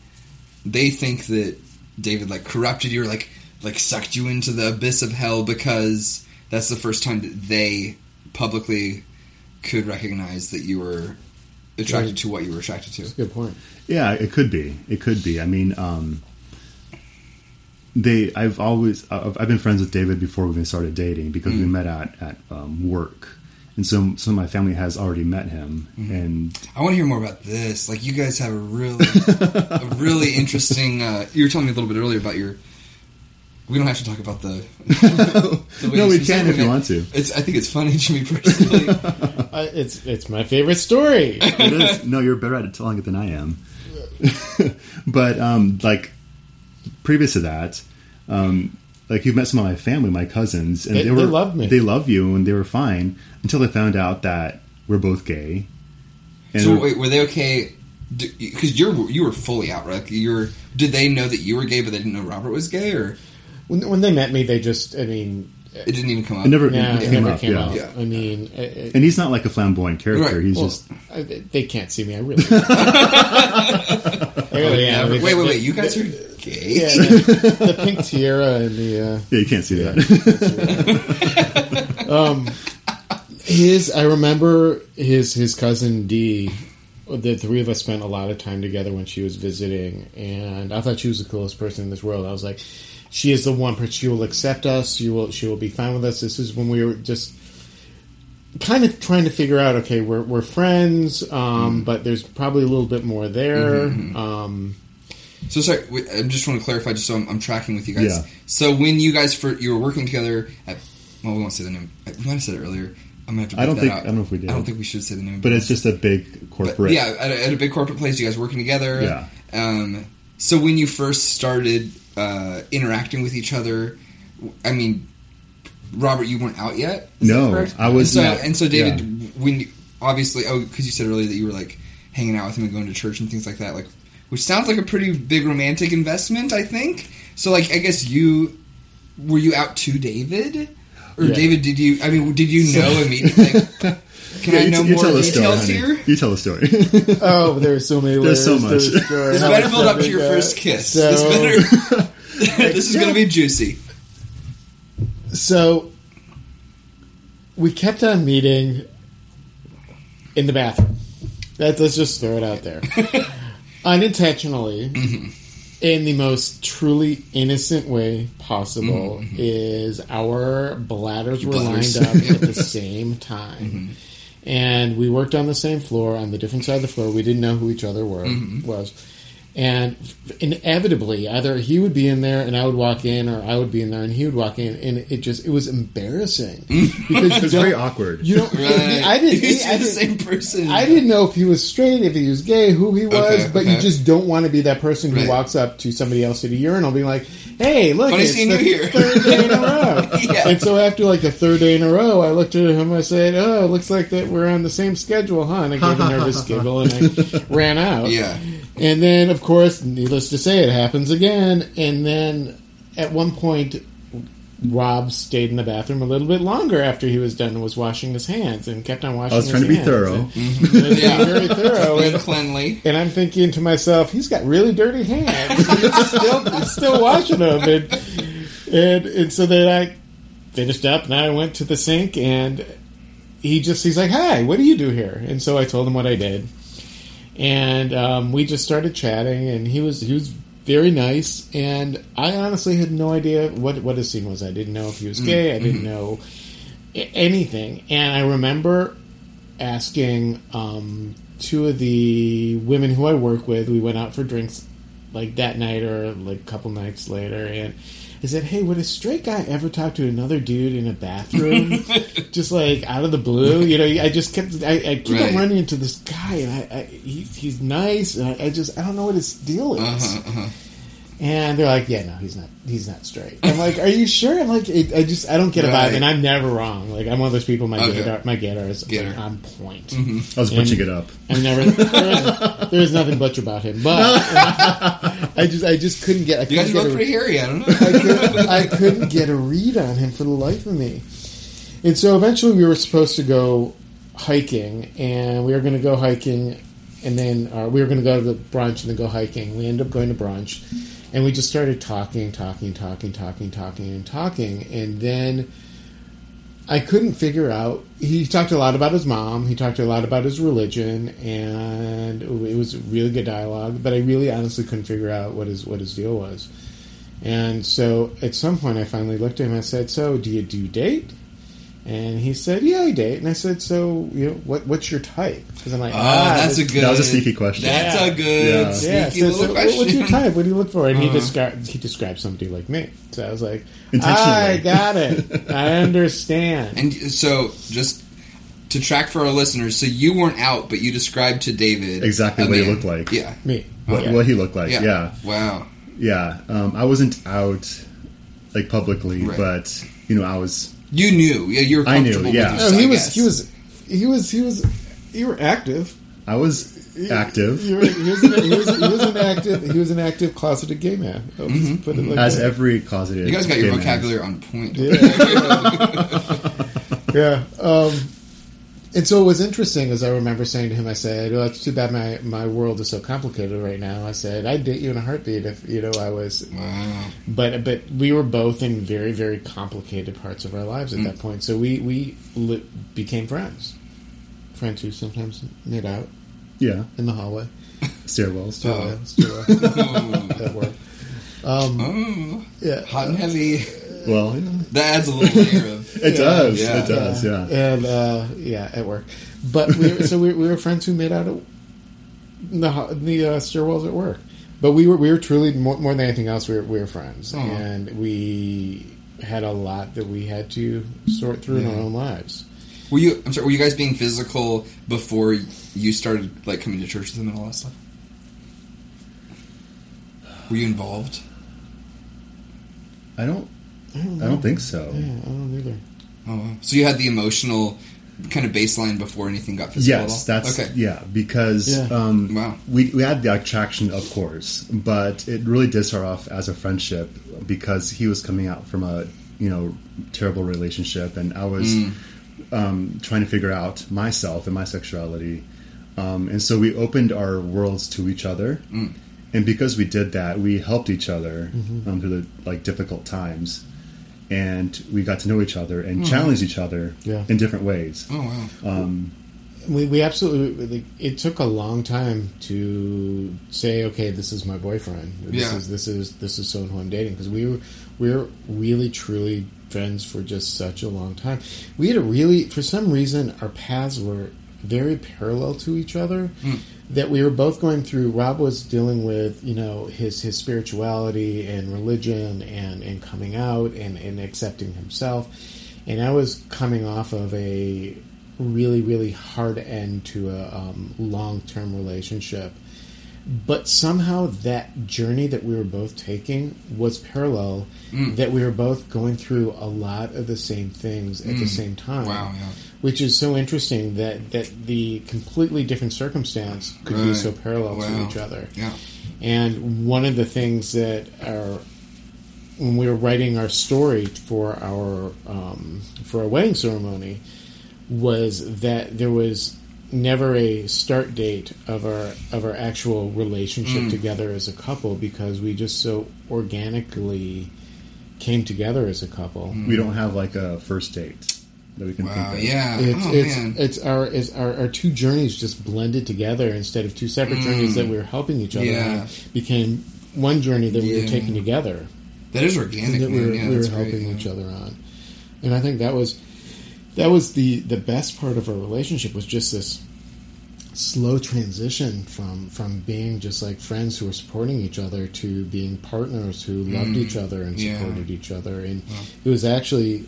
S2: they think that David like corrupted you or like like sucked you into the abyss of hell because that's the first time that they publicly could recognize that you were attracted
S4: Right.
S2: to what you were attracted to.
S4: Good point.
S3: Yeah, it could be. It could be. I mean, um, they. I've always. I've, I've been friends with David before we even started dating because we met at at um, work, and so some of my family has already met him, and
S2: I want to hear more about this. Like you guys have a really, a really interesting. Uh, you were telling me a little bit earlier about your. We don't have to talk about the. the way
S3: No, we can if you want to.
S2: It's. I think it's funny to me personally.
S4: Uh, it's it's my favorite story.
S3: it is. No, you're better at telling it than I am. but um, like previous to that, um, like you've met some of my family, my cousins, and
S4: They-
S3: they,
S4: they
S3: were
S4: love me.
S3: They love you, and they were fine until they found out that we're both gay. And
S2: so wait, were they okay? Because you're you were fully out, right? Like, You're. Did they know that you were gay, but they didn't know Robert was gay, or
S4: When, when they met me, they just, I mean,
S2: it didn't even come up?
S3: it never,
S4: yeah,
S3: it
S4: it
S3: came
S4: never
S3: up.
S4: came
S3: yeah.
S4: out.
S2: Yeah.
S4: I mean, it, it,
S3: And he's not like a flamboyant character.
S2: Right.
S3: He's
S2: Well,
S3: just
S4: I, they can't see me. I really, I really am. I
S2: Never-
S4: mean,
S2: wait, wait, wait! You guys are gay.
S4: Yeah, the, the pink tiara and the. Uh,
S3: yeah, you can't see
S4: Yeah.
S3: that.
S4: um, his I remember his his cousin Dee. The three of us spent a lot of time together when she was visiting, and I thought she was the coolest person in this world. I was like, she is the one. She will accept us. She will. She will be fine with us. This is when we were just kind of trying to figure out. Okay, we're we're friends, um, but there's probably a little bit more there. Um,
S2: So sorry, I just want to clarify, just so I'm, I'm tracking with you guys.
S3: Yeah.
S2: So when you guys for you were working together at, well, we won't say the name. We might have said it earlier. I'm gonna have to.
S3: I don't think-
S2: out.
S3: I don't know if we did.
S2: I don't think we should say the name.
S3: but it's just a big
S2: But,
S3: corporate.
S2: yeah, at a, at a big corporate place, you guys working together.
S3: Yeah.
S2: Um, so when you first started uh, interacting with each other, I mean, Robert, you weren't out yet. Is
S3: No. I was
S2: And so,
S3: not-
S2: and so David,
S3: yeah.
S2: when you, obviously, oh, because you said earlier that you were like hanging out with him and going to church and things like that, like which sounds like a pretty big romantic investment. I think so. Like, I guess you were you out to David, or
S4: Yeah.
S2: David? Did you? I mean, did you know immediately? Like, can
S3: Yeah,
S2: I
S3: you,
S2: know
S3: you
S2: more
S3: tell the story,
S2: details
S3: honey.
S2: here?
S3: You tell the story.
S4: oh, there's so many.
S3: There's
S4: layers
S3: so much.
S4: the story.
S2: This better build up to your
S4: we
S2: first kiss.
S4: So-
S2: this better. this is going to be juicy.
S4: So we kept on meeting in the bathroom. That, let's just throw it out there. Unintentionally, mm-hmm. in the most truly innocent way possible, mm-hmm. is our bladders were
S2: Bladders.
S4: lined up at the same time. Mm-hmm. And we worked on the same floor, on the different side of the floor. We didn't know who each other were was. And inevitably, either he would be in there and I would walk in, or I would be in there and he would walk in, and it just it was embarrassing because it
S3: was very awkward.
S4: you don't.
S2: Right.
S4: I didn't.
S2: You're
S4: I
S2: the
S4: didn't,
S2: same person.
S4: I didn't know if he was straight, if he was gay, who he was,
S2: Okay,
S4: but you just don't want to be that person who
S2: Right.
S4: walks up to somebody else at a urinal being like, "Hey, look,
S2: Funny
S4: it's
S2: seeing
S4: the
S2: you here."
S4: third day in a row."
S2: Yeah.
S4: And so after like the third day in a row, I looked at him. I said, "Oh, it looks like that we're on the same schedule, huh?" And I gave a nervous giggle and I ran out.
S2: Yeah.
S4: And then, of course, needless to say, it happens again. And then at one point, Rob stayed in the bathroom a little bit longer after he was done and was washing his hands and kept on washing oh,
S3: I was trying to be thorough.
S4: And- mm-hmm. and
S2: Yeah.
S4: very thorough.
S2: Being
S4: And,
S2: cleanly.
S4: and I'm thinking to myself, he's got really dirty hands. he's, still, he's still washing them. And, and, and so then I finished up and I went to the sink and he just, he's like, hi, what do you do here? And so I told him what I did. And um, we just started chatting and he was, he was very nice. And I honestly had no idea what, what his scene was. I didn't know if he was gay. I didn't know anything. And I remember asking um, two of the women who I work with. We went out for drinks like that night or like a couple nights later, and I said, "Hey, would a straight guy ever talk to another dude in a bathroom, just like out of the blue?" You know, I just kept I, I keep
S2: Right.
S4: on running into this guy, and I, I he, he's nice, and I, I just I don't know what his deal is.
S2: Uh-huh, uh-huh.
S4: And they're like, "Yeah, no, he's not. He's not straight." I'm like, "Are you sure?" I'm like, it, "I just, I don't get a
S2: Right.
S4: vibe, and I'm never wrong. Like, I'm one of those people. My
S2: Okay.
S4: gaydar, my gaydar is
S2: Gaydar.
S4: like, on point.
S3: I was butching it up.
S4: I never, there is, there is nothing butch about him, but I just, I just couldn't get. I
S2: You guys
S4: couldn't
S2: are
S4: get
S2: both
S4: a-
S2: pretty hairy. I don't know.
S4: I couldn't, I couldn't get a read on him for the life of me. And so eventually we were supposed to go hiking, and we were going to go hiking, and then uh, we were going to go to the brunch and then go hiking. We ended up going to brunch, and we just started talking, talking, talking, talking, talking, and talking. And then I couldn't figure out. He talked a lot about his mom. He talked a lot about his religion, and it was really good dialogue. But I really, honestly, couldn't figure out what his what his deal was. And so at some point, I finally looked at him. and I said, "So, do you do date?" And he said, "Yeah, I date." And I said, "So, you know, what what's your type?" Because I'm like,
S2: Oh,
S4: ah,
S2: that's a good.
S3: That was a sneaky question.
S2: That's
S4: Yeah.
S2: a good
S3: Yeah.
S2: sneaky
S4: yeah. So,
S2: little
S4: so
S2: question.
S4: what's your type? What do you look for? And he
S2: Uh-huh.
S4: described he described somebody like me. So I was like, I got it. I understand.
S2: And so, just to track for our listeners, so you weren't out, but you described to David
S3: Exactly
S2: a
S3: what he looked like.
S2: Yeah,
S4: me.
S3: What,
S4: Yeah.
S3: what he looked like.
S2: yeah,
S3: Yeah.
S2: Wow.
S3: Yeah. Um, I wasn't out like publicly,
S2: Right.
S3: but you know, I was.
S2: You knew. Yeah, you were
S3: I knew,
S2: comfortable.
S3: yeah.
S2: With yourself,
S4: he
S2: I
S4: was.
S2: guess.
S4: He was. He was. He was. You were active.
S3: I was active,
S4: You were, he, was an, he, was, was an active. He was an active closeted gay man. I'll just put it like
S3: as
S4: that.
S3: every closeted.
S2: You guys got your
S3: gay man.
S2: vocabulary on point.
S4: yeah. Um, and so it was interesting, as I remember saying to him, I said, "Well, it's too bad my, my world is so complicated right now." I said, "I'd date you in a heartbeat if you know I was."
S2: Wow.
S4: But but we were both in very very complicated parts of our lives at that point. So we we li- became friends, friends who sometimes made out
S3: Yeah.
S4: in the hallway.
S3: Stairwells.
S4: Oh, yeah, still,
S2: Oh.
S4: that worked. Um,
S2: Oh.
S4: yeah,
S2: Hot and heavy.
S3: Well, yeah.
S2: That adds a little layer of.
S3: it does.
S2: Yeah.
S3: It does. Yeah.
S4: and uh, yeah, at work. But we were, so we, we were friends who made out at the ho- the uh, stairwells at work. But we were we were truly more, more than anything else. We were we were friends,
S2: Aw.
S4: and we had a lot that we had to sort through in our own lives.
S2: Were you? I'm sorry. Were you guys being physical before you started like coming to church with him and all that stuff? Were you involved?
S3: I don't.
S4: I don't,
S3: I don't think so.
S4: Yeah, I don't either.
S2: Oh, so you had the emotional kind of baseline before anything got physical.
S3: Yes,
S2: at all?
S3: that's
S2: okay.
S3: yeah. Because
S4: Yeah.
S3: Um,
S2: Wow.
S3: we we had the attraction, of course, but it really did start off as a friendship because he was coming out from a you know terrible relationship, and I was
S2: Mm.
S3: um, trying to figure out myself and my sexuality, um, and so we opened our worlds to each other.
S2: Mm.
S3: And because we did that, we helped each other um, through the like difficult times, and we got to know each other and mm-hmm. challenge each other
S4: Yeah.
S3: in different ways.
S2: Oh wow.
S4: Um, we, we absolutely. It took a long time to say, okay, this is my boyfriend. This
S2: Yeah.
S4: is this is this is someone who I'm dating because we were we were really truly friends for just such a long time. We had a really, for some reason, our paths were very parallel to each other. Hmm. That we were both going through. Rob was dealing with you know his his spirituality and religion and and coming out and and accepting himself, and I was coming off of a really really hard end to a um, long term relationship but somehow that journey that we were both taking was parallel that we were both going through a lot of the same things at the same time
S2: Wow, yeah.
S4: Which is so interesting that that the completely different circumstance could be so parallel
S2: Wow.
S4: to each other
S2: Yeah.
S4: and one of the things that our when we were writing our story for our um, for our wedding ceremony was that there was never a start date of our of our actual relationship together as a couple because we just so organically came together as a couple.
S3: We don't have like a first date that we can
S2: Wow.
S3: think of.
S2: Yeah.
S4: It's
S2: oh
S4: it's
S2: man.
S4: it's our it's our, our two journeys just blended together instead of two separate journeys that we were helping each other
S2: Yeah.
S4: became one journey that we were taking together
S2: that is organic,
S4: that we were,
S2: yeah,
S4: we were
S2: that's great,
S4: helping
S2: yeah.
S4: each other on. And I think that was that was the the best part of our relationship was just this slow transition from from being just like friends who were supporting each other to being partners who loved each other and
S2: Mm. yeah.
S4: supported each other and it was actually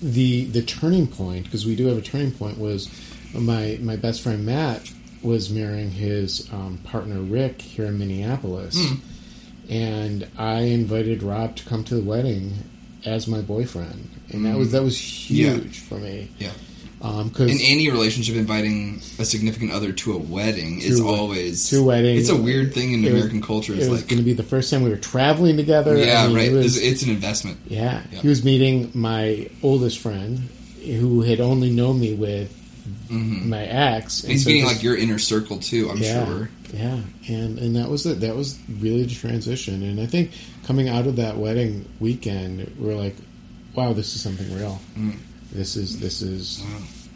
S4: the the turning point because we do have a turning point was my my best friend Matt was marrying his um, partner Rick here in Minneapolis
S2: Hmm.
S4: and I invited Rob to come to the wedding as my boyfriend, and that was that was huge for me.
S2: Yeah.
S4: Um, cause
S2: In any relationship, inviting a significant other to a wedding is always
S4: to a wedding.
S2: It's a weird thing in
S4: It was-
S2: American culture. It's
S4: was
S2: like,
S4: going to be the first time we were traveling together. I
S2: yeah,
S4: mean,
S2: right.
S4: it was-
S2: it's, an investment.
S4: Yeah, he was meeting my oldest friend, who had only known me with my ex.
S2: And he's
S4: so
S2: meeting like your inner circle too. I'm
S4: yeah,
S2: sure.
S4: Yeah, and and that was it. That was really the transition. And I think coming out of that wedding weekend, we're like, wow, this is something real. This is this is.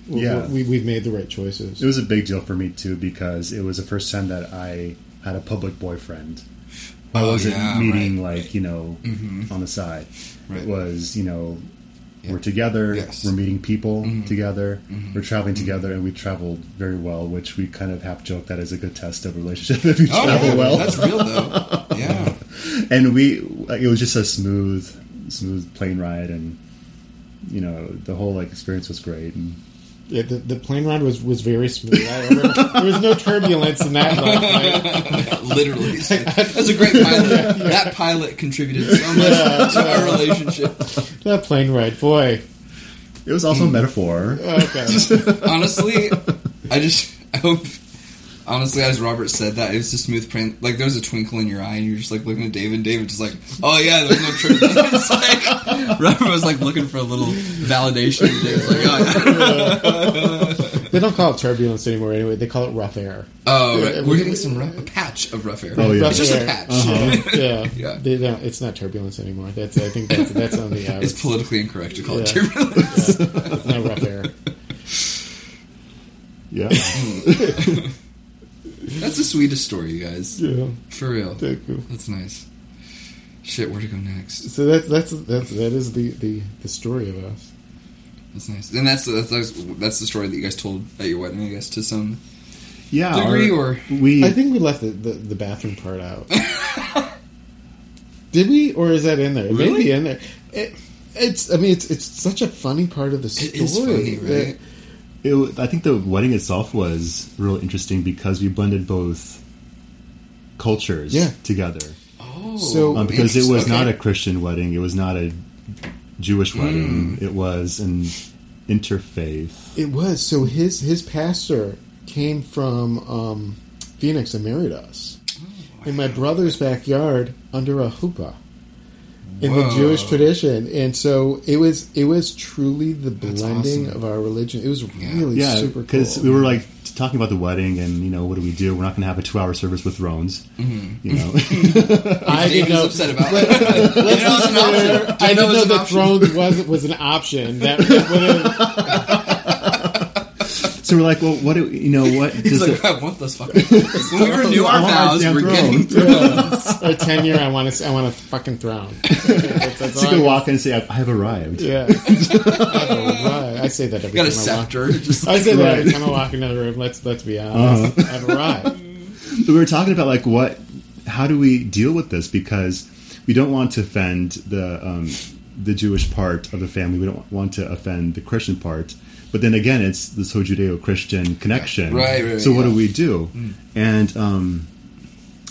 S3: Yeah.
S4: we, we've made the right choices.
S3: It was a big deal for me too because it was the first time that I had a public boyfriend. I
S2: Oh,
S3: wasn't
S2: yeah,
S3: meeting
S2: right.
S3: like you know
S2: Mhm.
S3: on the side.
S2: Right.
S3: It was you know
S2: Yeah.
S3: we're together,
S2: Yes.
S3: we're meeting people
S2: Mhm.
S3: together,
S2: Mhm.
S3: we're traveling together, and we traveled very well. Which we kind of half joke that is a good test of a relationship if you
S2: Oh,
S3: travel
S2: yeah,
S3: well.
S2: that's real though. Yeah.
S3: and we like, it was just a smooth, smooth plane ride, and you know the whole like experience was great. And
S4: yeah, the, the plane ride was was very smooth. I remember, there was no turbulence in that. Like,
S2: Literally, that's a great pilot. That pilot contributed so much to our relationship.
S4: that plane ride, boy.
S3: it was also a metaphor.
S4: Okay.
S2: Honestly, I just I hope. Honestly, as Robert said that, it was a smooth print. Like there was a twinkle in your eye, and you're just like looking at David. and David just like, oh yeah, there's no turbulence. like Robert was like looking for a little validation. and David's like, oh yeah.
S4: They don't call it turbulence anymore anyway. They call it rough air.
S2: Oh,
S4: Yeah,
S2: right.
S4: it
S2: we're getting some rough, a patch of rough air.
S3: Oh, yeah.
S2: It's just a
S4: Rough
S2: patch. Uh-huh.
S4: air. Yeah,
S2: Yeah.
S4: They don't, it's not turbulence anymore. That's I think that's that's on the outs.
S2: It's politically incorrect to call it
S4: Yeah.
S2: turbulence.
S4: It's not rough air.
S3: Yeah,
S2: That's the sweetest story, you guys.
S4: Yeah.
S2: For real.
S4: Thank you.
S2: That's nice. Shit, where to go next?
S4: So that's that's that's that is the the, the story of us.
S2: That's nice. And that's that's that's the story that you guys told at your wedding, I guess, to some.
S3: yeah.
S2: Degree
S3: our-
S2: or-
S3: we?
S4: I think we left the, the, the bathroom part out. Did we, or is that in there? It may
S2: Really?
S4: be in there. It, it's. I mean, it's it's such a funny part of the story.
S2: It is funny,
S4: that-
S2: right?
S3: It, I think the wedding itself was real interesting because we blended both cultures
S4: Yeah.
S3: together.
S2: Oh,
S4: So-
S3: Um, because it was
S2: interesting.
S3: not a Christian wedding, it was not a Jewish wedding. It was an interfaith.
S4: It was so his his pastor came from um, Phoenix and married us
S2: Oh,
S4: in my brother's backyard under a huppah in the Jewish tradition, and so it was it was truly the
S2: That's
S4: blending
S2: awesome.
S4: of our religion. It was really
S3: Yeah,
S4: super cool.
S3: because we were like talking about the wedding and you know what do we do? We're not going to have a two-hour service with thrones,
S2: Mm-hmm.
S3: you know.
S4: I didn't
S2: was
S4: know.
S2: upset about it. Didn't know it was.
S4: I
S2: Didn't
S4: didn't
S2: know it was
S4: know
S2: an
S4: that
S2: option.
S4: thrones was was an option. That would
S3: so we're like, well, what do you know? What
S2: He's
S3: does
S2: like,
S3: the,
S2: I want those fuckers. When we renew
S3: I
S2: our
S3: want
S2: vows,
S3: damn
S2: we're
S3: throne.
S2: getting
S4: or tenure. I want to. I want a fucking throne. That's, that's
S3: so you can walk in and say, I, I have arrived.
S4: Yeah. I, don't. I say that every
S2: got a
S4: time I walk.
S2: Just
S4: I say that every time I walk into the room. Let's let's be honest.
S3: Uh-huh.
S4: I've arrived.
S3: But we were talking about like what, how do we deal with this? Because we don't want to offend the um, the Jewish part of the family. We don't want to offend the Christian part. But then again, it's this whole Judeo-Christian connection.
S2: Right, right,
S3: So what
S2: yeah.
S3: do we do? And um,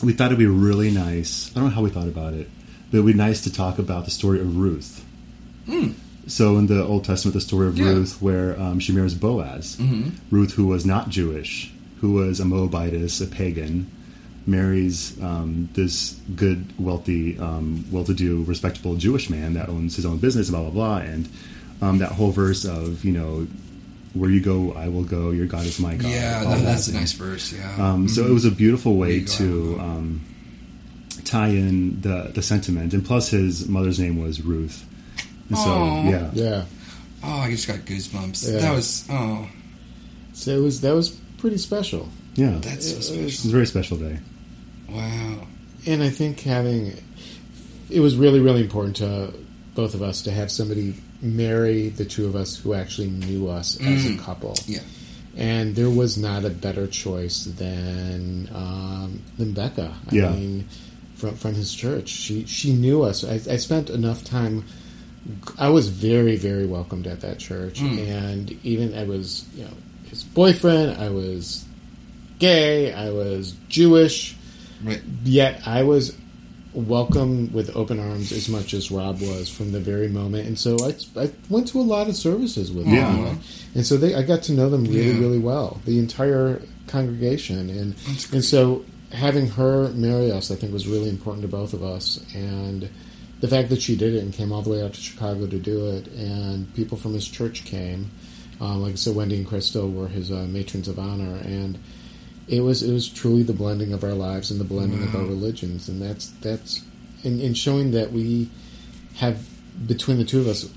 S3: we thought it'd be really nice. I don't know how we thought about it, but it'd be nice to talk about the story of Ruth. So in the Old Testament, the story of
S2: Yeah.
S3: Ruth, where um, she marries Boaz, Ruth, who was not Jewish, who was a Moabitess, a pagan, marries um, this good, wealthy, um, well-to-do, respectable Jewish man that owns his own business, blah blah blah, and um, that whole verse of you know, where you go, I will go. Your God is my God.
S2: yeah,
S3: all
S2: that,
S3: that
S2: that's a nice verse. Yeah.
S3: Um, so it was a beautiful way
S2: go.
S3: to um, tie in the the sentiment, and plus his mother's name was Ruth. And so
S2: Aw.
S3: yeah,
S4: Yeah.
S2: oh, I just got goosebumps.
S4: Yeah.
S2: That was oh,
S4: So it was that was pretty special.
S3: yeah,
S2: that's so
S4: It was-
S3: it was a very special day.
S2: Wow.
S4: And I think having it was really really important to both of us to have somebody marry the two of us who actually knew us as a
S2: Mm.
S4: couple.
S2: Yeah.
S4: And there was not a better choice than um, than Becca. I
S3: Yeah.
S4: mean, from from his church, she she knew us. I, I spent enough time. I was very very welcomed at that church,
S2: Mm.
S4: and even I was you know his boyfriend. I was gay. I was Jewish.
S2: Right.
S4: Yet I was welcome with open arms as much as Rob was from the very moment. And so I, I went to a lot of services with
S3: Yeah.
S4: them. And so they, I got to know them really,
S2: Yeah.
S4: really well, the entire congregation. And, and so having her marry us, I think, was really important to both of us. And the fact that she did it and came all the way out to Chicago to do it, and people from his church came. Um, like I said, Wendy and Crystal were his uh, matrons of honor, and it was it was truly the blending of our lives and the blending of our religions, and that's that's in, in showing that we have between the two of us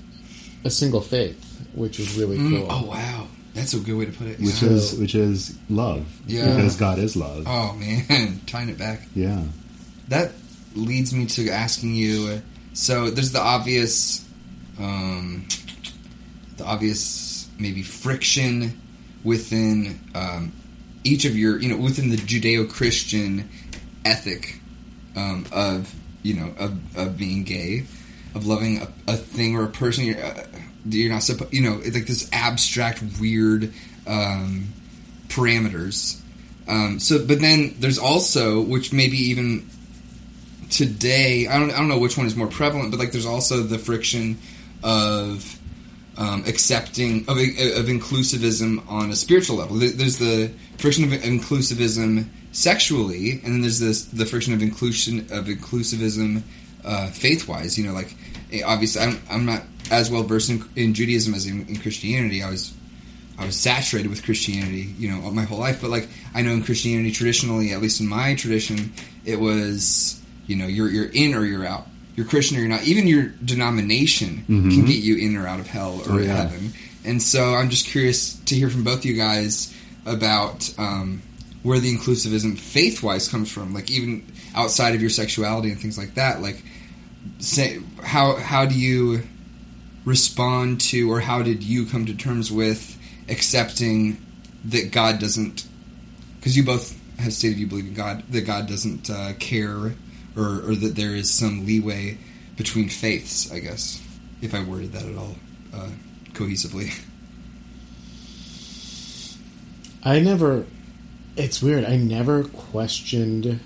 S4: a single faith, which is really
S2: Mm,
S4: cool.
S2: Oh wow, that's a good way to put it.
S3: which
S2: Yeah.
S3: is which is love.
S2: Yeah.
S3: because God is love.
S2: Oh man, tying it back.
S3: Yeah,
S2: That leads me to asking you. So there's the obvious, um, the obvious maybe friction within um, each of your, you know, within the Judeo-Christian ethic um, of, you know, of, of being gay, of loving a, a thing or a person. You're, uh, you're not supposed, you know, it's like this abstract, weird um, parameters. Um, so, but then there's also, which maybe even today I don't I don't know which one is more prevalent, but like there's also the friction of um, accepting of, of inclusivism on a spiritual level. There's the friction of inclusivism sexually, and then there's this the friction of inclusion of inclusivism uh, faith wise. You know, like eh, obviously I'm I'm not as well versed in, in Judaism as in, in Christianity. I was I was saturated with Christianity, you know, my whole life. But like, I know in Christianity, traditionally, at least in my tradition, it was, you know, you're you're in or you're out. You're Christian or you're not. Even your denomination can get you in or out of hell or
S3: Oh, yeah.
S2: heaven. And so, I'm just curious to hear from both of you guys about um, where the inclusivism, faith wise, comes from. Like even outside of your sexuality and things like that. Like, say, how how do you respond to, or how did you come to terms with accepting that God doesn't? Because you both have stated you believe in God, that God doesn't uh, care, or, or that there is some leeway between faiths. I guess if I worded that at all uh, cohesively.
S4: I never. It's weird. I never questioned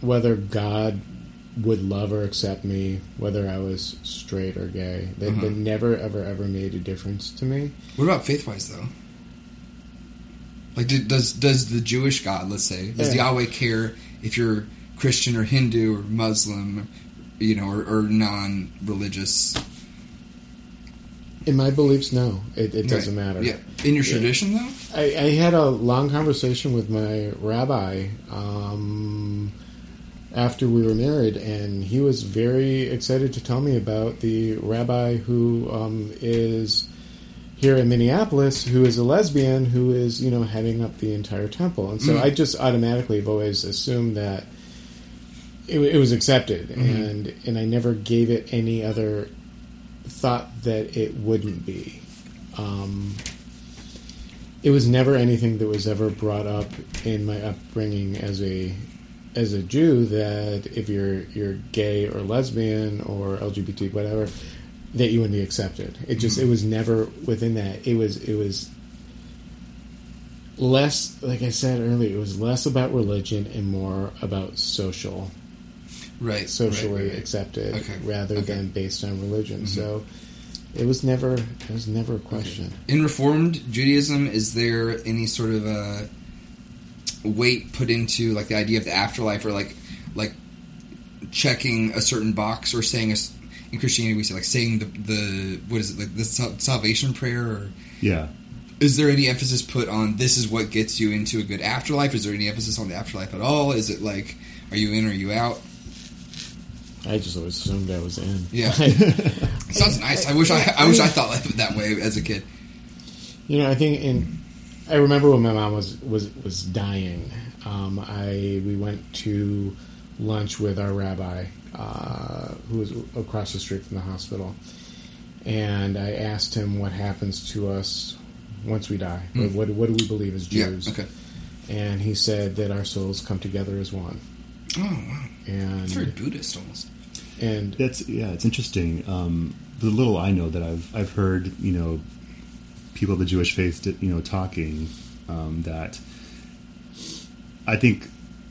S4: whether God would love or accept me, whether I was straight or gay. That,
S2: Uh-huh.
S4: that never, ever, ever made a difference to me.
S2: What about faith wise though? Like, did, does does the Jewish God, let's say, does
S4: Yeah.
S2: Yahweh care if you're Christian or Hindu or Muslim, you know, or, or non-religious?
S4: In my beliefs, no, it, it doesn't
S2: Right.
S4: matter.
S2: Yeah, in your
S4: Yeah.
S2: tradition though.
S4: I, I had a long conversation with my rabbi um, after we were married, and he was very excited to tell me about the rabbi who um, is here in Minneapolis, who is a lesbian, who is you know heading up the entire temple, and so
S2: Mm.
S4: I just automatically have always assumed that it, it was accepted, and and I never gave it any other thought that it wouldn't be. Um, it was never anything that was ever brought up in my upbringing as a as a Jew that if you're you're gay or lesbian or LGBT whatever that you wouldn't be accepted. It just it was never within that. It was it was less like I said earlier, it was less about religion and more about social
S2: Right,
S4: socially
S2: right, right, right.
S4: accepted
S2: Okay,
S4: rather
S2: okay.
S4: than based on religion. Mm-hmm. So it was never it was never a question.
S2: In Reformed Judaism, is there any sort of a weight put into like the idea of the afterlife, or like like checking a certain box, or saying a, in Christianity we say like saying the the what is it like the salvation prayer, or
S3: yeah.
S2: is there any emphasis put on this is what gets you into a good afterlife? Is there any emphasis on the afterlife at all? Is it like are you in or are you out?
S4: I just always assumed I was in.
S2: Yeah. Sounds nice. I wish I, I wish I thought like that way as a kid.
S4: You know, I think in I remember when my mom was was was dying. Um, I we went to lunch with our rabbi, uh, who was across the street from the hospital, and I asked him what happens to us once we die. What, what what do we believe as Jews?
S2: Yeah. Okay.
S4: And he said that our souls come together as one.
S2: Oh wow.
S4: And
S2: It's very Buddhist almost.
S4: and
S3: That's yeah, it's interesting. Um, the little I know that I've I've heard, you know, people of the Jewish faith, you know, talking um, that I think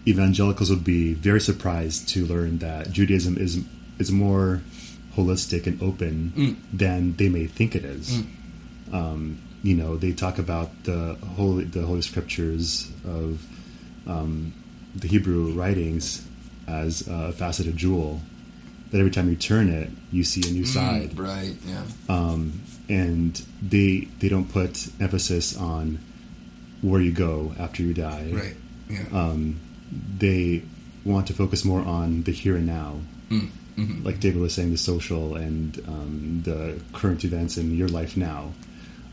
S3: evangelicals would be very surprised to learn that Judaism is is more holistic and open than they may think it is. Um, you know, they talk about the holy the holy scriptures of um, the Hebrew writings as a faceted jewel. That every time you turn it, you see a new side
S2: Mm, right. Yeah.
S3: um, and they they don't put emphasis on where you go after you die.
S2: right. Yeah.
S3: Um, they want to focus more on the here and now,
S2: Mm, mhm.
S3: like David was saying, the social and um, the current events in your life now.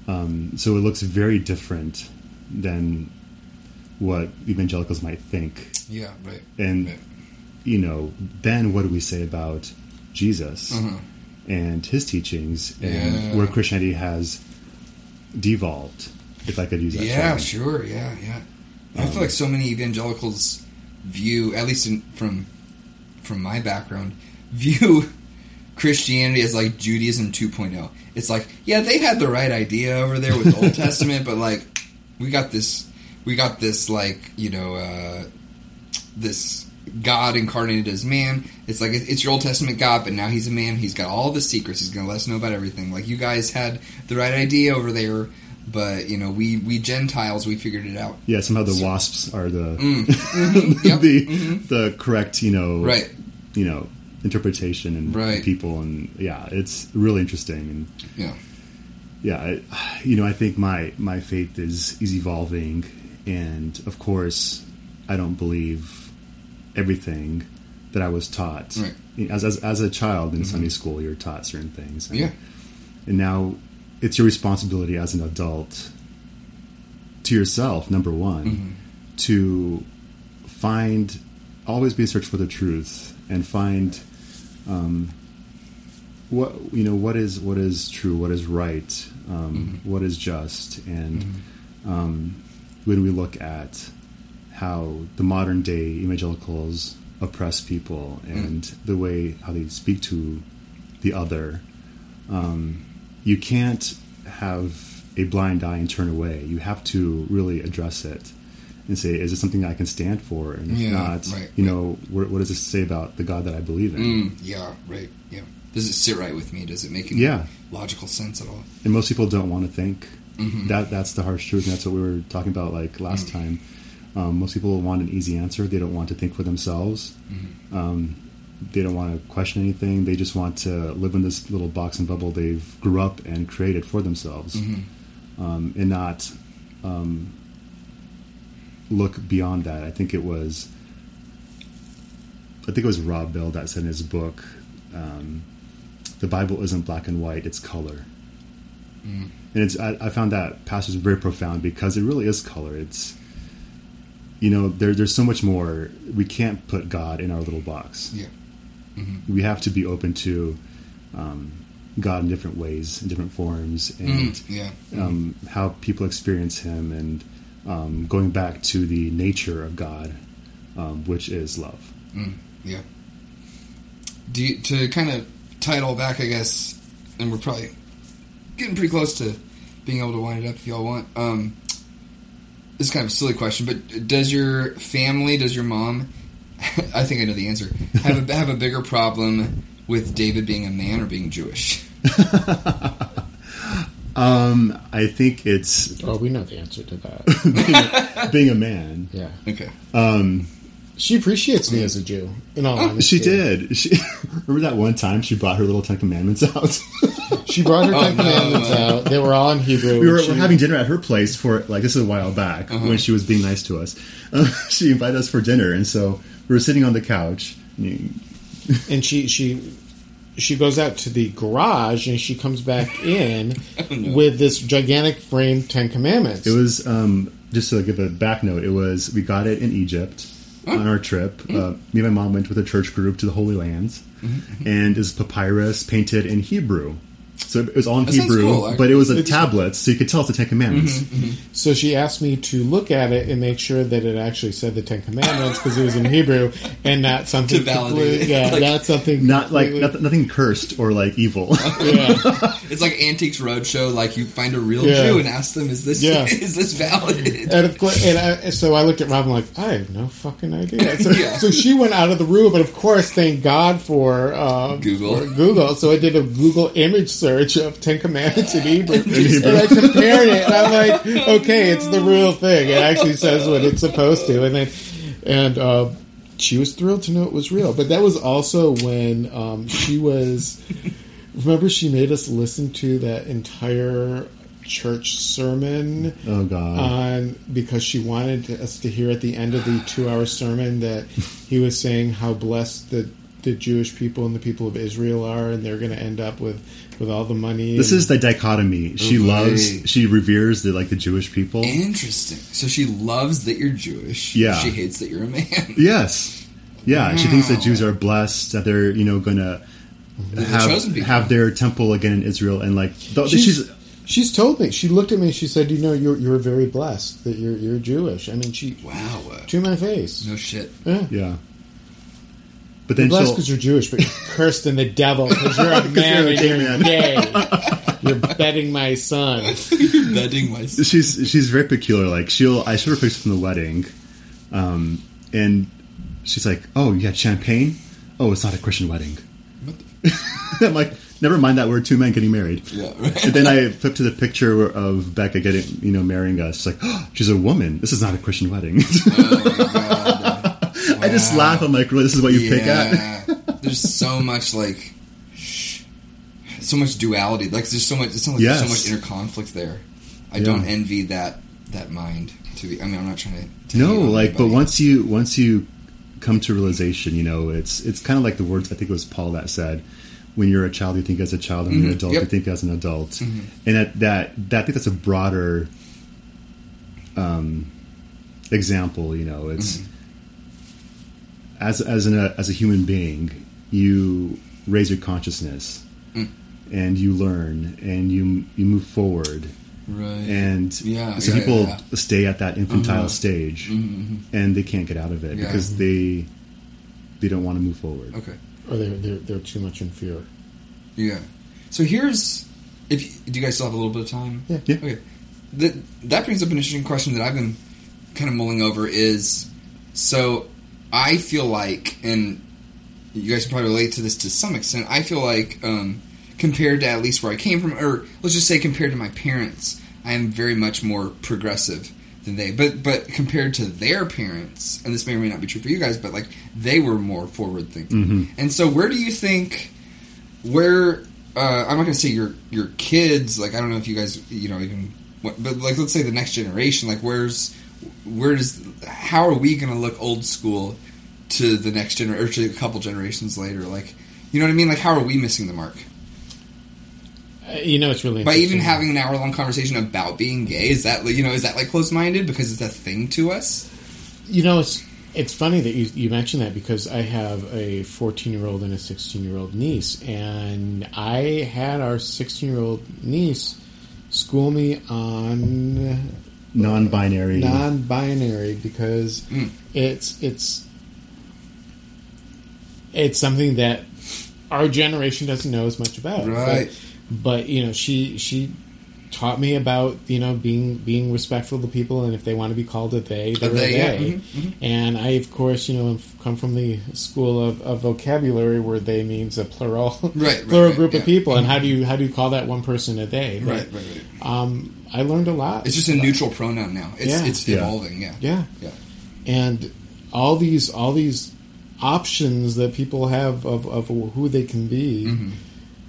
S3: Um, so it looks very different than what evangelicals might think.
S2: yeah. Right.
S3: And
S2: Right.
S3: You know, then what do we say about Jesus
S2: Uh-huh.
S3: and his teachings and
S2: Yeah.
S3: where Christianity has devolved, if I could use that
S2: Yeah,
S3: term.
S2: sure. Yeah, yeah. I
S3: Um,
S2: feel like so many evangelicals view, at least in, from from my background, view Christianity as like Judaism 2.0. It's like, yeah, they had the right idea over there with the Old Testament, but like, we got this, we got this like, you know, uh, this God incarnated as man. It's like it's your Old Testament God, but now he's a man. He's got all the secrets. He's going to let us know about everything. Like you guys had the right idea over there, but you know we we Gentiles we figured it out.
S3: Yeah, somehow the wasps are the
S2: Mm. Yep.
S3: the
S2: Mhm.
S3: the correct, you know,
S2: Right.
S3: you know, interpretation and
S2: Right.
S3: people, and yeah, it's really interesting. And
S2: Yeah.
S3: yeah, I, you know, I think my my faith is is evolving, and of course, I don't believe everything that I was taught.
S2: Right.
S3: As, as as a child in Sunday school, you're taught certain things. And,
S2: Yeah.
S3: and now it's your responsibility as an adult to yourself. Number one,
S2: Mm-hmm.
S3: to find always be in search for the truth and find um, what you know what is what is true what is right um, what is just and um, when we look at how the modern day evangelicals oppress people and the way how they speak to the other um, you can't have a blind eye and turn away you have to really address it and say is this something i can stand for and if
S2: Yeah,
S3: not
S2: right,
S3: you
S2: right.
S3: know what, what does this say about the god that i believe in
S2: Mm, yeah. Right. Yeah. Does it sit right with me? Does it make any
S3: Yeah.
S2: logical sense at all?
S3: and most people don't want to think
S2: Mhm.
S3: that that's the harsh truth and that's what we were talking about like last time um, most people want an easy answer. They don't want to think for themselves. Um, they don't want to question anything. They just want to live in this little box and bubble they've grew up and created for themselves um, and not um, look beyond that. I think it was i think it was rob bell that said in his book um, the bible isn't black and white it's color. And it's I, I found that passage very profound because it really is color. It's you know there, there's so much more. We can't put God in our little box.
S2: Yeah.
S3: We have to be open to um, God in different ways, in different forms, and
S2: Mm, yeah.
S3: um, how people experience Him, and um, going back to the nature of God, um, which is love.
S2: Mm, yeah. Do you, to kind of tie it all back, I guess, and we're probably getting pretty close to being able to wind it up if y'all want. Um, this is kind of a silly question, but does your family, does your mom, I think I know the answer, have a, have a bigger problem with David being a man or being Jewish?
S3: Um, I think it's
S4: Oh, we know the answer to that.
S3: being a man.
S4: Yeah.
S2: Okay.
S3: Um,
S4: She appreciates me as a Jew, in all
S3: Oh,
S4: honesty.
S3: she did. She remember that one time she brought her little Ten Commandments out.
S4: She brought her
S2: Oh,
S4: Ten
S2: no.
S4: Commandments out. They were all in Hebrew.
S3: we were,
S4: She-
S3: were having dinner at her place for like this is a while back when she was being nice to us. Uh, she invited us for dinner, and so we were sitting on the couch.
S4: and she she she goes out to the garage and she comes back in with this gigantic framed Ten Commandments.
S3: It was um, just to give a back note. It was we got it in Egypt on our trip. Uh, me and my mom went with a church group to the Holy Lands, and it's papyrus painted in Hebrew. So it was all in
S2: That
S3: Hebrew,
S2: cool,
S3: but it was a
S4: It's-
S3: tablet, so you could tell it's the Ten Commandments.
S4: So she asked me to look at it and make sure that it actually said the Ten Commandments because it was in Hebrew and not something
S2: To validate.
S4: Yeah,
S2: Like-
S4: not something
S3: Not like
S4: completely-
S3: nothing, nothing cursed or like evil.
S4: Yeah.
S2: It's like Antiques Roadshow. Like you find a real
S4: Yeah.
S2: Jew and ask them, "Is this
S4: Yeah.
S2: is this valid?"
S4: And of course, and I, so I looked at Rob. I'm like, I have no fucking idea. So,
S2: Yeah.
S4: so she went out of the room, but of course, thank God for uh,
S2: Google.
S4: for Google. So I did a Google image search of Ten Commandments in Hebrew,
S3: Hebrew.
S4: and I compared it. And I'm like, okay, it's the real thing. It actually says what it's supposed to. And then, and uh, she was thrilled to know it was real. But that was also when um, she was. Remember, she made us listen to that entire church sermon
S3: oh God!
S4: on because she wanted us to hear at the end of the two-hour sermon that he was saying how blessed the the Jewish people and the people of Israel are, and they're going to end up with with all the money.
S3: this
S4: and-
S3: is the dichotomy. She
S2: Okay.
S3: loves, she reveres the like the Jewish people.
S2: Interesting. So she loves that you're Jewish.
S3: Yeah.
S2: She hates that you're a man.
S3: Yes, yeah. She thinks that Jews are blessed that they're you know going to have
S2: chosen
S3: have their temple again in Israel and like th-
S4: She's,
S3: she's
S4: she's told me. She looked at me. She said, "You know, you're you're very blessed that you're you're Jewish." I mean, she
S2: wow.
S4: to my face.
S2: no shit.
S4: Yeah.
S3: yeah. But
S4: You're
S3: then
S4: blessed because you're Jewish, but you're cursed in the devil because you're a man
S3: you're a
S4: and
S3: gay
S4: you're
S3: man.
S4: gay. You're betting my son.
S2: You're betting my. son.
S3: she's she's very peculiar. Like she'll I showed her pictures from the wedding, um, and she's like, "Oh, you had champagne? Oh, it's not a Christian wedding."
S2: What
S3: I'm like, never mind that we're two men getting married.
S2: Yeah. Right.
S3: And then I flip to the picture of Becca getting, you know, marrying us. She's like, oh, she's a woman. This is not a Christian wedding.
S2: oh my god.
S3: I just laugh. I'm like, really, this is what you pick at?
S2: There's so much like so much duality. Like there's so much it sounds like
S3: Yes.
S2: so much inner conflict there. I
S3: Yeah.
S2: don't envy that that mind to be I mean I'm not trying to, to
S3: No, like, but once you once you come to realization, you know, it's it's kind of like the words I think it was Paul that said, "When you're a child, you think as a child, and when you're an
S2: Mhm.
S3: adult,
S2: Yep.
S3: you think as an adult." And that, that that I think that's a broader um, example. You know, it's as as an as a human being, you raise your consciousness. And you learn, and you you move forward,
S2: right.
S3: and
S2: Yeah,
S3: so
S2: yeah,
S3: people
S2: yeah, yeah.
S3: stay at that infantile
S2: Uh-huh.
S3: stage
S2: Mhm,
S3: and they can't get out of it
S2: Yeah.
S3: because they they don't want to move forward.
S2: Okay.
S4: Or they're, they're, they're too much in fear.
S2: Yeah. So here's if you, do you guys still have a little bit of time?
S4: Yeah.
S3: Yeah.
S2: Okay. That that brings up an interesting question that I've been kind of mulling over is so I feel like and you guys can probably relate to this to some extent. I feel like um, compared to at least where I came from, or let's just say compared to my parents, I am very much more progressive than they. But but compared to their parents, and this may or may not be true for you guys, but like they were more forward thinking.
S3: Mhm.
S2: And so, where do you think where uh, I'm not going to say your your kids like I don't know if you guys you know even what, but like let's say the next generation like where's where does how are we going to look old school to the next generation or to a couple generations later like you know what I mean? Like how are we missing the mark?
S4: Uh, you know, it's really
S2: by even having an hour long conversation about being gay is that you know is that like close minded because it's a thing to us?
S4: You know, it's it's funny that you, you mentioned that because I have a 14 year old and a 16 year old niece, and I had our 16 year old niece school me on
S3: non-binary.
S4: Non-binary because
S2: Mm.
S4: it's it's it's something that our generation doesn't know as much about.
S2: Right.
S4: But, but you know, she she taught me about you know being being respectful to people and if they want to be called a they, they're a
S2: they,
S4: they.
S2: yeah. Mhm, mhm.
S4: And I, of course, you know, come from the school of, of vocabulary where they means a plural,
S2: right,
S4: plural
S2: right,
S4: group
S2: yeah.
S4: of people. And how do you how do you call that one person a they? But,
S2: right right right
S4: Um, I learned a lot.
S2: it's just a neutral pronoun now it's
S4: Yeah.
S2: it's
S3: Yeah.
S2: evolving yeah
S4: Yeah.
S2: yeah
S4: And all these all these options that people have of, of who they can be,
S2: Mhm.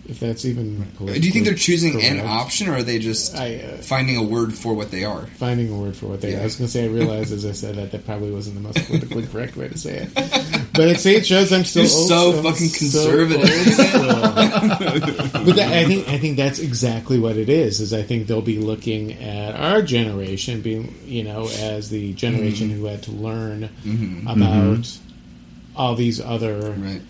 S4: if that's even.
S2: Do you think they're choosing an option, or are they just
S4: I, uh,
S2: finding a word for what they are?
S4: Finding a word for what they
S2: Yeah.
S4: are. I was going to say, I realized as I said that that probably wasn't the most politically correct way to say it. But it, shows I'm still
S2: so
S4: school.
S2: fucking conservative.
S4: but that, I think I think that's exactly what it is. Is I think they'll be looking at our generation, being you know, as the generation
S2: Mm-hmm.
S4: who had to learn
S2: Mhm.
S4: about all these other
S2: Right.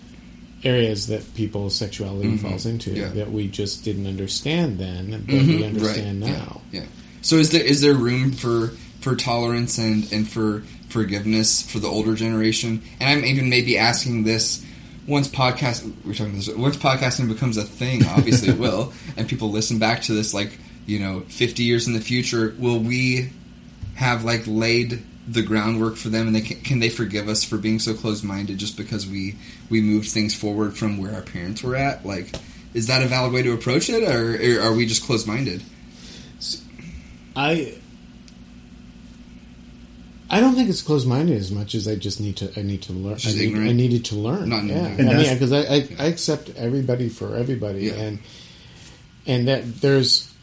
S4: areas that people's sexuality falls into
S2: Mm-hmm. Yeah.
S4: that we just didn't understand then, but
S2: Mhm,
S4: we understand
S2: right,
S4: now.
S2: Yeah, yeah. So is there is there room for for tolerance and and for forgiveness for the older generation? And I'm even maybe asking this once podcast we're talking this once podcasting becomes a thing. Obviously, it will, and people listen back to this like you know 50 years in the future. Will we have like laid the groundwork for them and they can, can they forgive us for being so closed-minded just because we we moved things forward from where our parents were at like is that a valid way to approach it or, or are we just closed-minded
S4: I I don't think it's closed minded as much as I just need to I need to learn. I, need. I needed to learn.
S2: Not
S4: yeah,
S2: ignorant.
S3: And
S4: I mean, because I, I I accept everybody for everybody,
S2: Yeah.
S4: and and that there's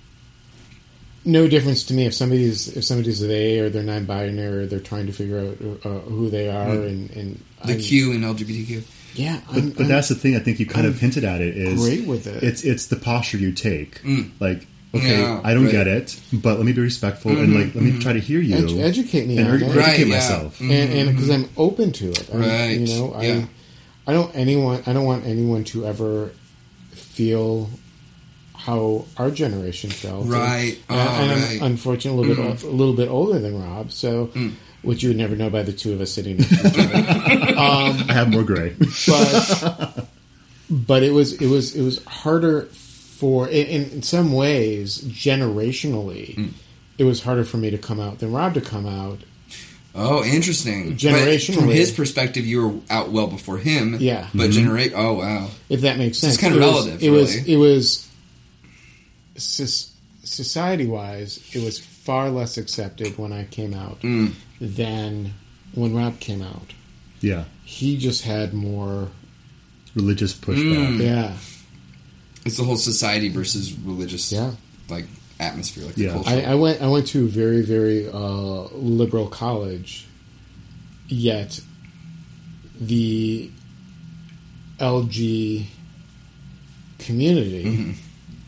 S4: no difference to me if somebody's if somebody's they or they're non-binary or they're trying to figure out uh, who they are and and
S2: Hmm. the
S4: I'm-
S2: Q in LGBTQ.
S4: Yeah, I'm,
S3: But, but
S4: I'm
S3: that's the thing. I think you kind of
S4: I'm
S3: hinted at it. Is
S4: great with it.
S3: It's it's the posture you take.
S2: Mm.
S3: Like, okay,
S2: Yeah,
S3: I don't
S2: right.
S3: get it, but let me be respectful and like let me try to hear you
S4: edu- educate me
S3: and
S4: on
S3: educate
S2: Right, yeah.
S3: myself.
S2: Mm.
S4: and and because I'm open to it, I'm,
S2: Right,
S4: You know, I
S2: yeah.
S4: I don't anyone I don't want anyone to ever feel how our generation felt.
S2: Right.
S4: And,
S2: Oh,
S4: and
S2: right.
S4: I'm unfortunately a little bit a little bit older than Rob, so
S2: Mm.
S4: which you would never know by the two of us sitting next to each other.
S3: I have more gray.
S4: but but it was it was it was harder for in, in some ways generationally.
S2: Mm.
S4: It was harder for me to come out than Rob to come out.
S2: Oh, interesting. But
S4: Generationally.
S2: from his perspective, you were out well before him.
S4: Yeah.
S2: But generate. Oh, wow.
S4: if that makes
S2: So
S4: sense.
S2: it's kind of
S4: it
S2: relative,
S4: Was, it was it was society wise, it was far less accepted when I came out
S2: Mm.
S4: than when Rob came out.
S3: Yeah,
S4: He just had more,
S3: religious pushback.
S2: Mm.
S4: yeah,
S2: It's the whole society versus religious
S4: yeah.
S2: like atmosphere, like
S3: Yeah.
S2: culture.
S4: I, I went I went to a very very uh, liberal college, yet the LG community,
S2: Mm-hmm.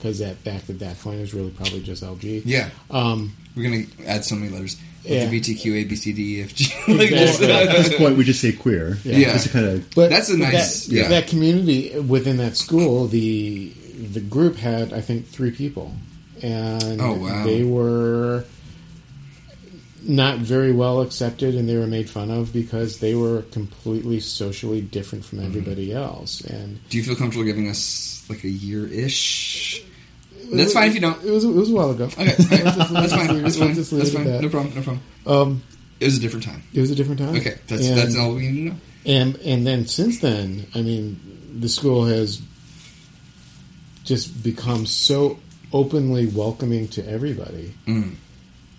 S4: Because that back at that point is really probably just LG.
S2: yeah.
S4: Um,
S2: We're going to add so many letters.
S4: Yeah.
S2: LGBTQ, A, B, C, D, E, F, G. Like, just-
S4: Exactly.
S3: At this point, we just say queer.
S2: Yeah.
S3: just to kind of
S4: But
S2: That's a nice-
S4: that,
S2: yeah.
S4: that community within that school. The the group had I think three people, and
S2: Oh, wow.
S4: they were not very well accepted, and they were made fun of because they were completely socially different from
S2: Mm-hmm.
S4: everybody else. And
S2: Do you feel comfortable giving us like a year ish? That's fine if you don't.
S4: It was it was a while ago.
S2: Okay, okay. that's fine. That's fine.
S4: Let's just leave
S2: That's fine.
S4: that.
S2: No problem. No problem.
S4: Um,
S2: It was a different time.
S4: it was a different time.
S2: Okay, that's
S4: And-
S2: that's all we need to know.
S4: And and then since then, I mean, the school has just become so openly welcoming to everybody.
S2: Mm.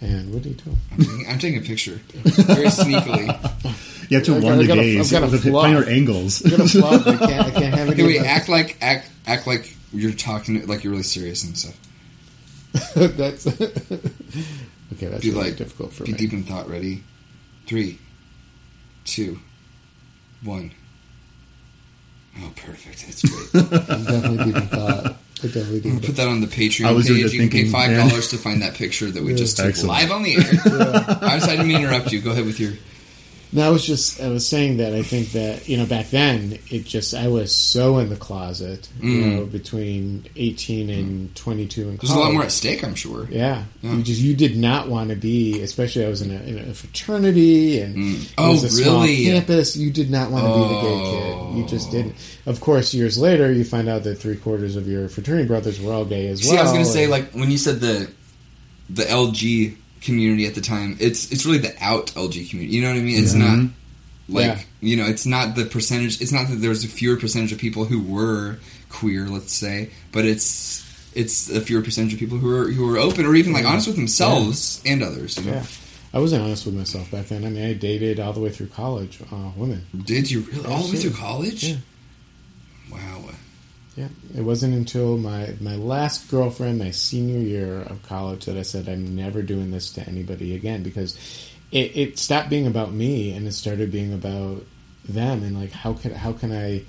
S4: And what do you do?
S2: I'm taking, I'm taking a picture very sneakily.
S3: you have to
S4: I got-
S3: the
S4: got a-
S3: gays.
S4: I've got a
S3: with the
S4: flaw.
S3: finer angles.
S4: I got a flop. I can't. I can't have it.
S2: Hey, wait, act like act act like you're talking like you're really serious and stuff.
S4: that's okay. That's
S2: Be
S4: really
S2: like
S4: difficult for
S2: be
S4: me.
S2: Be deep in thought. Ready? Three, two, one. Oh, perfect. That's great.
S4: I'm definitely deep in thought. I definitely deep
S2: Put that on the Patreon
S3: I was
S2: page.
S3: just
S2: You can pay five dollars to find that picture that we
S4: Yeah.
S2: just took
S3: Excellent.
S2: live on the air. I decided to interrupt you. Go ahead with your.
S4: No, I was just I was saying that I think that you know back then it just I was so in the closet, you
S2: Mm.
S4: know, between eighteen and twenty two and
S2: There's a lot more at stake, I'm sure.
S4: Yeah,
S2: Yeah.
S4: you just you did not want to be, especially I was in a, in a fraternity and
S2: Mm. Oh,
S4: was a small
S2: really?
S4: campus. You did not want to be the gay kid. You
S2: Oh.
S4: just didn't. Of course, years later, you find out that three quarters of your fraternity brothers were all gay as
S2: See,
S4: well.
S2: See I was going to say, like when you said the the LG community at the time, it's it's really the out LG community. You know what I mean? It's not like
S4: Yeah.
S2: you know, it's not the percentage. It's not that there's a fewer percentage of people who were queer, let's say, but it's it's a fewer percentage of people who are who are open or even like honest with themselves and others. You know?
S4: yeah, I wasn't honest with myself back then. I mean, I dated all the way through college, uh, women.
S2: Did you really all the way through college?
S4: Yeah.
S2: Wow.
S4: Yeah, it wasn't until my my last girlfriend, my senior year of college, that I said I'm never doing this to anybody again because it, it stopped being about me and it started being about them. And like how can how can I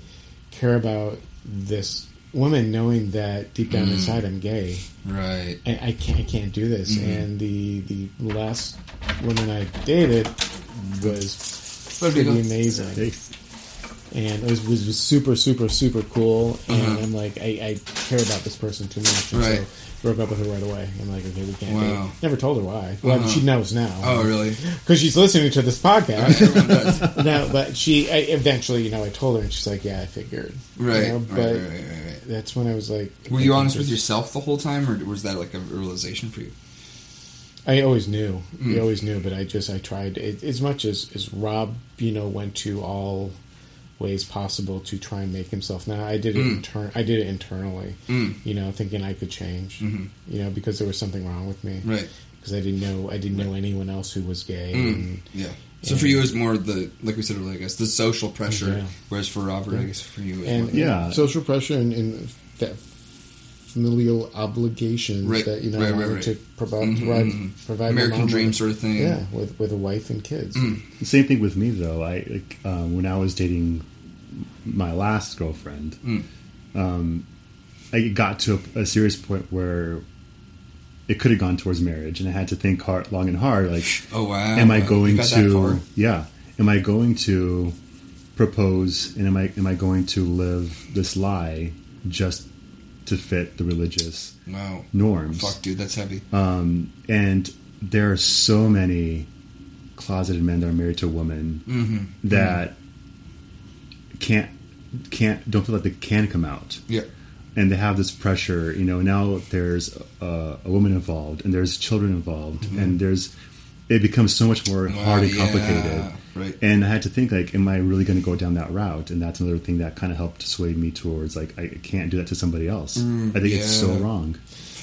S4: care about this woman knowing that deep down inside I'm gay?
S2: Right.
S4: and I can't I can't do this. And the the last woman I dated was pretty amazing. And it was, was, was super super super cool. And
S2: Uh-huh.
S4: I'm like, I, I care about this person too much, and
S2: Right.
S4: so broke up with her right away. I'm like, okay, we can't.
S2: Wow.
S4: Never told her why. Well,
S2: Uh-huh.
S4: she knows now.
S2: Oh, really?
S4: Because she's listening to this podcast.
S2: Does.
S4: no, but she I, eventually, you know, I told her, and she's like, "Yeah, I figured." You
S2: Right,
S4: know,
S2: right,
S4: but
S2: right, right, right, right.
S4: that's when I was like,
S2: Were you honest with yourself the whole time, or was that like a realization for you?
S4: I always knew.
S2: Mm.
S4: I always knew, but I just I tried it, as much as as Rob, you know, went to all ways possible to try and make himself. Now I did it
S2: Mm.
S4: intern. I did it internally,
S2: Mm.
S4: you know, thinking I could change,
S2: Mhm.
S4: you know, because there was something wrong with me.
S2: Right.
S4: Because I didn't know I didn't know anyone else who was gay.
S2: Mm.
S4: And,
S2: Yeah. So for you, it was more the like we said earlier, I guess the social pressure,
S4: Yeah.
S2: whereas for Robert, I guess for you, it was
S4: and
S2: more-
S3: Yeah.
S4: social pressure and, and that familial obligations
S2: Right,
S4: that you know
S2: right,
S4: I
S2: right,
S4: wanted
S2: right.
S4: to provide,
S2: Mhm,
S4: provide,
S2: mhm.
S4: provide
S2: American dream
S4: with-
S2: sort of thing.
S4: Yeah, with with a wife and kids.
S2: Mm.
S3: The same thing with me though. I like, um, when I was dating my last girlfriend,
S2: Mm.
S3: um, I got to a, a serious point where it could have gone towards marriage, and I had to think hard, long and hard. Like,
S2: Oh wow!
S3: am I going
S2: got that far?
S3: to? Yeah, am I going to propose, and am I am I going to live this lie just to fit the religious
S2: Wow.
S3: norms?
S2: Fuck, dude, that's heavy.
S3: Um, and there are so many closeted men that are married to a woman
S2: Mm-hmm.
S3: that can't can't don't feel like they can come out
S2: Yeah.
S3: and they have this pressure you know now there's a, a woman involved and there's children involved and there's it becomes so much more
S2: Mm-hmm.
S3: Hard and
S2: yeah,
S3: complicated
S2: right.
S3: and i had to think like am i really going to go down that route and that's another thing that kind of helped sway me towards like i can't do that to somebody else
S2: Mm,
S3: i think it's so wrong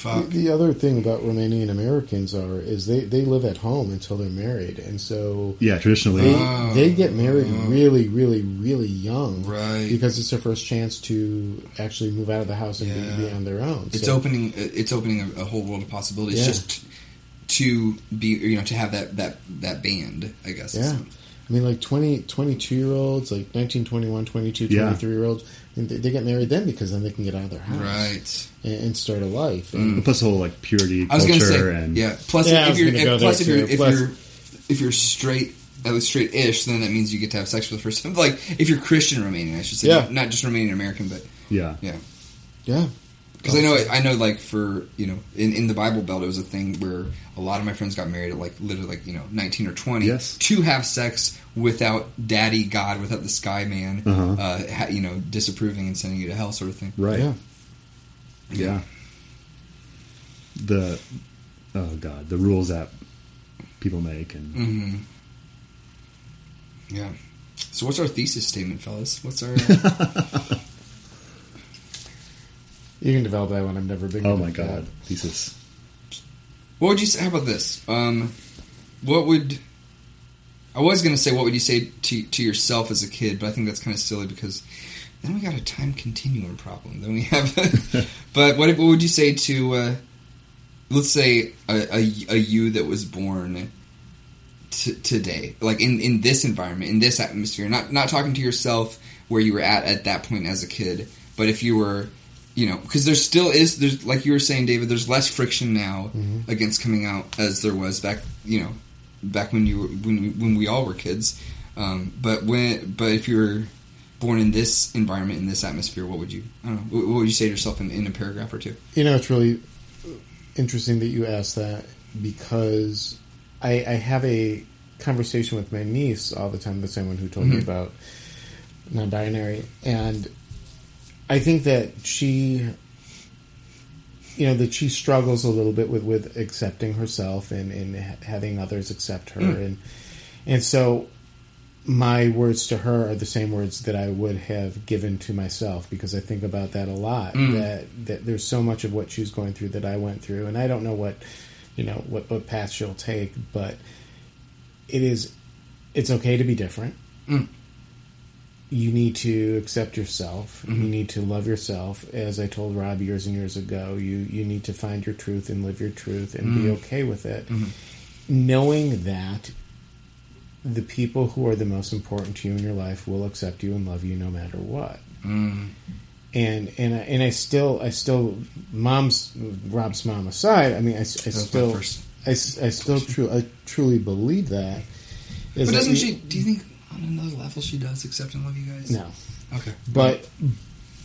S2: Fuck.
S4: The, the other thing about Romanian Americans are is they, they live at home until they're married, and so
S3: yeah traditionally
S4: they
S2: Oh.
S4: they get married really, really, really young,
S2: Right.
S4: Because it's their first chance to actually move out of the house and
S2: Yeah.
S4: be, be on their own.
S2: It's
S4: So-
S2: opening. It's opening a, a whole world of possibilities.
S4: Yeah.
S2: Just to be, you know, to have that that that band. I guess.
S4: Yeah. I mean, like 20, 22 year olds, like 19, 21, 22,
S3: Yeah.
S4: 23 year olds, and they, they get married then because then they can get out of their house
S2: Right.
S4: and, and start a life. Mm. And,
S3: plus the whole like purity
S2: I was
S3: culture
S2: say,
S3: and
S2: yeah. Plus,
S4: Yeah,
S2: if you're
S4: gonna
S2: and plus if you're
S4: too.
S2: if
S4: Plus-
S2: you're if you're straight, at least straight-ish, then that means you get to have sex for the first time. Like if you're Christian Romanian, I should say,
S4: Yeah.
S2: not, not just Romanian American, but
S3: yeah
S2: yeah.
S4: yeah.
S2: Because I know, I know, like for you know, in, in the Bible Belt, it was a thing where a lot of my friends got married at like literally like you know nineteen or twenty
S3: Yes.
S2: to have sex without Daddy God, without the Sky Man,
S3: Uh-huh.
S2: uh, ha, you know, disapproving and sending you to hell, sort of thing.
S3: right
S4: Yeah.
S3: yeah the oh god the rules that people make and
S2: hmm Yeah. So what's our thesis statement, fellas? What's our?
S4: You can develop that one. I've never been.
S3: oh my god
S4: that.
S3: thesis
S2: what would you say? How about this? Um, what would I was going to say? What would you say to to yourself as a kid? But I think that's kind of silly because then we got a time continuum problem. Then we have. but what what would you say to? Uh, let's say a, a, a you that was born t- today, like in, in this environment, in this atmosphere. Not not talking to yourself where you were at at that point as a kid, but if you were, you know, because there still is there's like you were saying, David. There's less friction now against coming out as there was back, you know, back when you were when we, when we all were kids. Um, but when but if you were born in this environment in this atmosphere, what would you? I don't know. What, would you say to yourself in, in a paragraph or two?
S4: You know, it's really interesting that you asked that because I, I have a conversation with my niece all the time, the same one who told me
S2: Mhm.
S4: about non-binary, and I think that she, you know, that she struggles a little bit with with accepting herself and and having others accept her,
S2: Mm.
S4: and and so my words to her are the same words that I would have given to myself because I think about that a lot.
S2: Mm.
S4: That that there's so much of what she's going through that I went through, and I don't know what you know what what path she'll take, but it is it's okay to be different.
S2: Mm.
S4: You need to accept yourself.
S2: Mm-hmm.
S4: You need to love yourself. As I told Rob years and years ago, you you need to find your truth and live your truth and be
S2: Mm.
S4: okay with it.
S2: Mm-hmm.
S4: Knowing that the people who are the most important to you in your life will accept you and love you no matter what.
S2: Mm.
S4: And and I, and I still I still mom's Rob's mom aside. I mean I, I
S2: That
S4: still I, I still true I truly believe that. Is
S2: But
S4: that
S2: doesn't
S4: you-
S2: she? Do you think? On another level she does accept and love you guys.
S4: No,
S2: Okay.
S4: but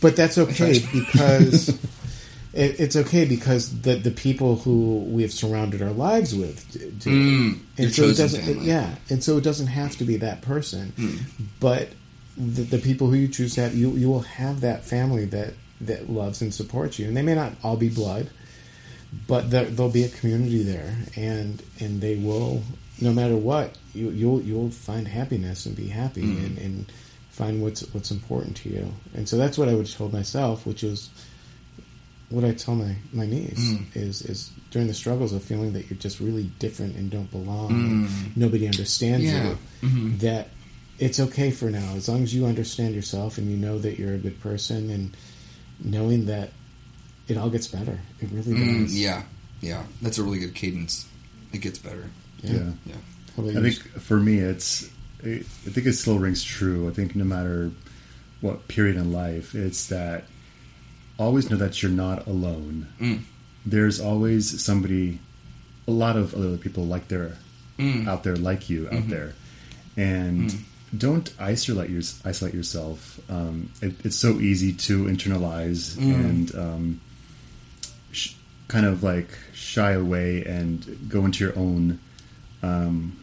S4: but that's okay because it, it's okay because the the people who we have surrounded our lives with do.
S2: Mm,
S4: and so it doesn't
S2: family.
S4: yeah and so it doesn't have to be that person
S2: Hmm.
S4: but the, the people who you choose to have you you will have that family that that loves and supports you and they may not all be blood but there, there'll be a community there and and they will no matter what you you'll you'll find happiness and be happy
S2: Hmm.
S4: and, and find what's what's important to you and so that's what I would have told myself which is what I tell my my niece
S2: Mm.
S4: is is during the struggles of feeling that you're just really different and don't belong, and nobody understands
S2: Mm. Yeah.
S4: you.
S2: Mhm.
S4: That it's okay for now, as long as you understand yourself and you know that you're a good person, and knowing that it all gets better. It really
S2: Mm,
S4: does.
S2: yeah, yeah. That's a really good cadence. It gets better.
S4: Yeah.
S3: Yeah.
S2: Yeah.
S4: How about
S3: I
S4: you?
S3: think for me, it's. I I think it still rings true. I think no matter what period in life, it's that always know that you're not alone.
S2: Mm.
S3: There's always somebody, a lot of other people like there,
S2: Mm.
S3: out there like you out there, and don't isolate your, isolate yourself. Um, it, it's so easy to internalize and um, sh- kind of like shy away and go into your own um,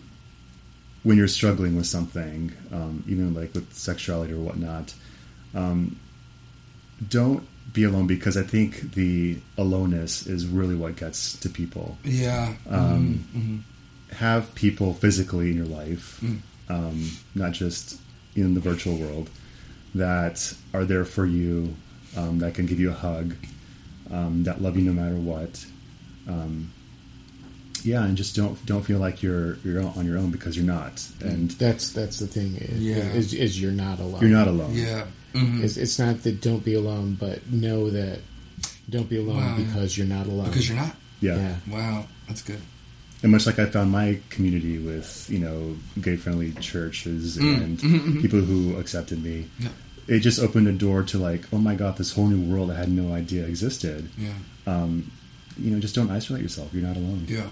S3: when you're struggling with something, um, even like with sexuality or whatnot, um, don't be alone because I think the aloneness is really what gets to people.
S2: Yeah.
S3: Um,
S2: Mhm.
S3: Have people physically in your life,
S2: Mm.
S3: um, not just in the virtual world, that are there for you, um, that can give you a hug, um, that love you no matter what. Um, yeah, and just don't don't feel like you're you're on your own because you're not, and
S4: that's that's the thing. Is,
S2: Yeah.
S4: is, is you're not alone.
S3: you're not alone.
S2: Yeah. Mhm.
S4: It's, it's not that don't be alone, but know that don't be alone
S2: Wow.
S4: because you're not alone.
S2: Because you're not.
S3: Yeah.
S4: Yeah.
S2: Wow. That's good.
S3: and much like I found my community with you know gay friendly churches
S2: Mm.
S3: and
S2: Mhm.
S3: people who accepted me,
S2: Yeah.
S3: it just opened a door to like, oh my god, this whole new world I had no idea existed.
S2: Yeah.
S3: Um, you know, just don't isolate yourself. You're not alone.
S2: Yeah.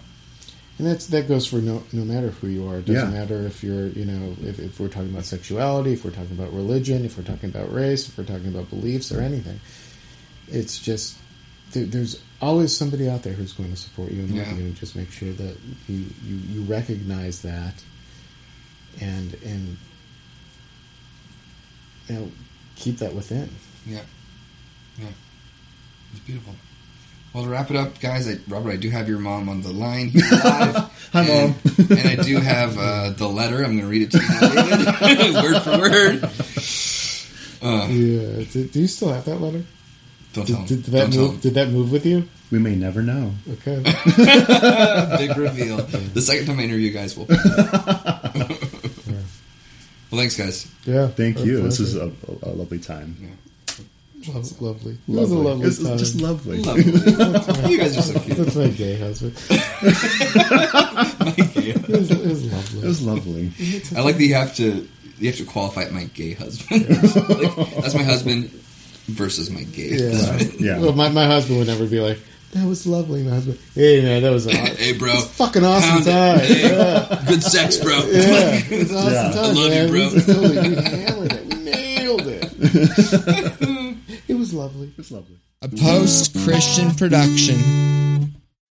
S4: And that's that goes for no no matter who you are. It doesn't
S3: Yeah.
S4: matter if you're you know if, if we're talking about sexuality, if we're talking about religion, if we're talking about race, if we're talking about beliefs or anything. It's just there, there's always somebody out there who's going to support you and love
S2: Yeah.
S4: you. And just make sure that you, you you recognize that and and you know keep that within.
S2: Yeah. Yeah. It's beautiful. Well, to wrap it up, guys, I, Robert, I do have your mom on the line here live.
S3: Hi,
S2: and,
S3: Mom.
S2: and I do have uh, the letter. I'm going to read it to you now, word for word. Uh,
S4: Yeah. Do, do you still have that letter?
S2: don't tell
S4: Did,
S2: him.
S4: did, did that
S2: Don't tell
S4: move? Did that move with you?
S3: We may never know.
S4: Okay.
S2: Big reveal. The second time I interview you guys, will. well, thanks, guys.
S4: Yeah.
S3: Thank
S4: our
S3: you. This
S4: pleasure.
S3: was a, a lovely time.
S4: Lo- lovely. It was a
S3: Lovely.
S4: lovely
S3: It was
S4: time.
S3: just lovely.
S2: Lovely. you guys are so cute.
S4: That's my gay husband.
S2: My gay-
S4: It was, it was lovely.
S3: It was lovely.
S2: I like that you have to you have to qualify it my gay husband. like, that's my husband versus my gay
S4: yeah.
S2: husband.
S3: Yeah.
S4: Well, my, my husband would never be like, that was lovely, my husband. Hey, man, that was a
S2: Hey, bro.
S4: It's fucking awesome
S2: Pound it.
S4: time.
S2: Hey,
S4: Yeah.
S2: Good sex, bro.
S4: Yeah, it was awesome
S3: Yeah.
S4: time,
S2: I love you,
S4: man.
S2: bro.
S4: We totally we hammered it. We nailed it. it was lovely.
S3: It was lovely.
S5: A post Christian production.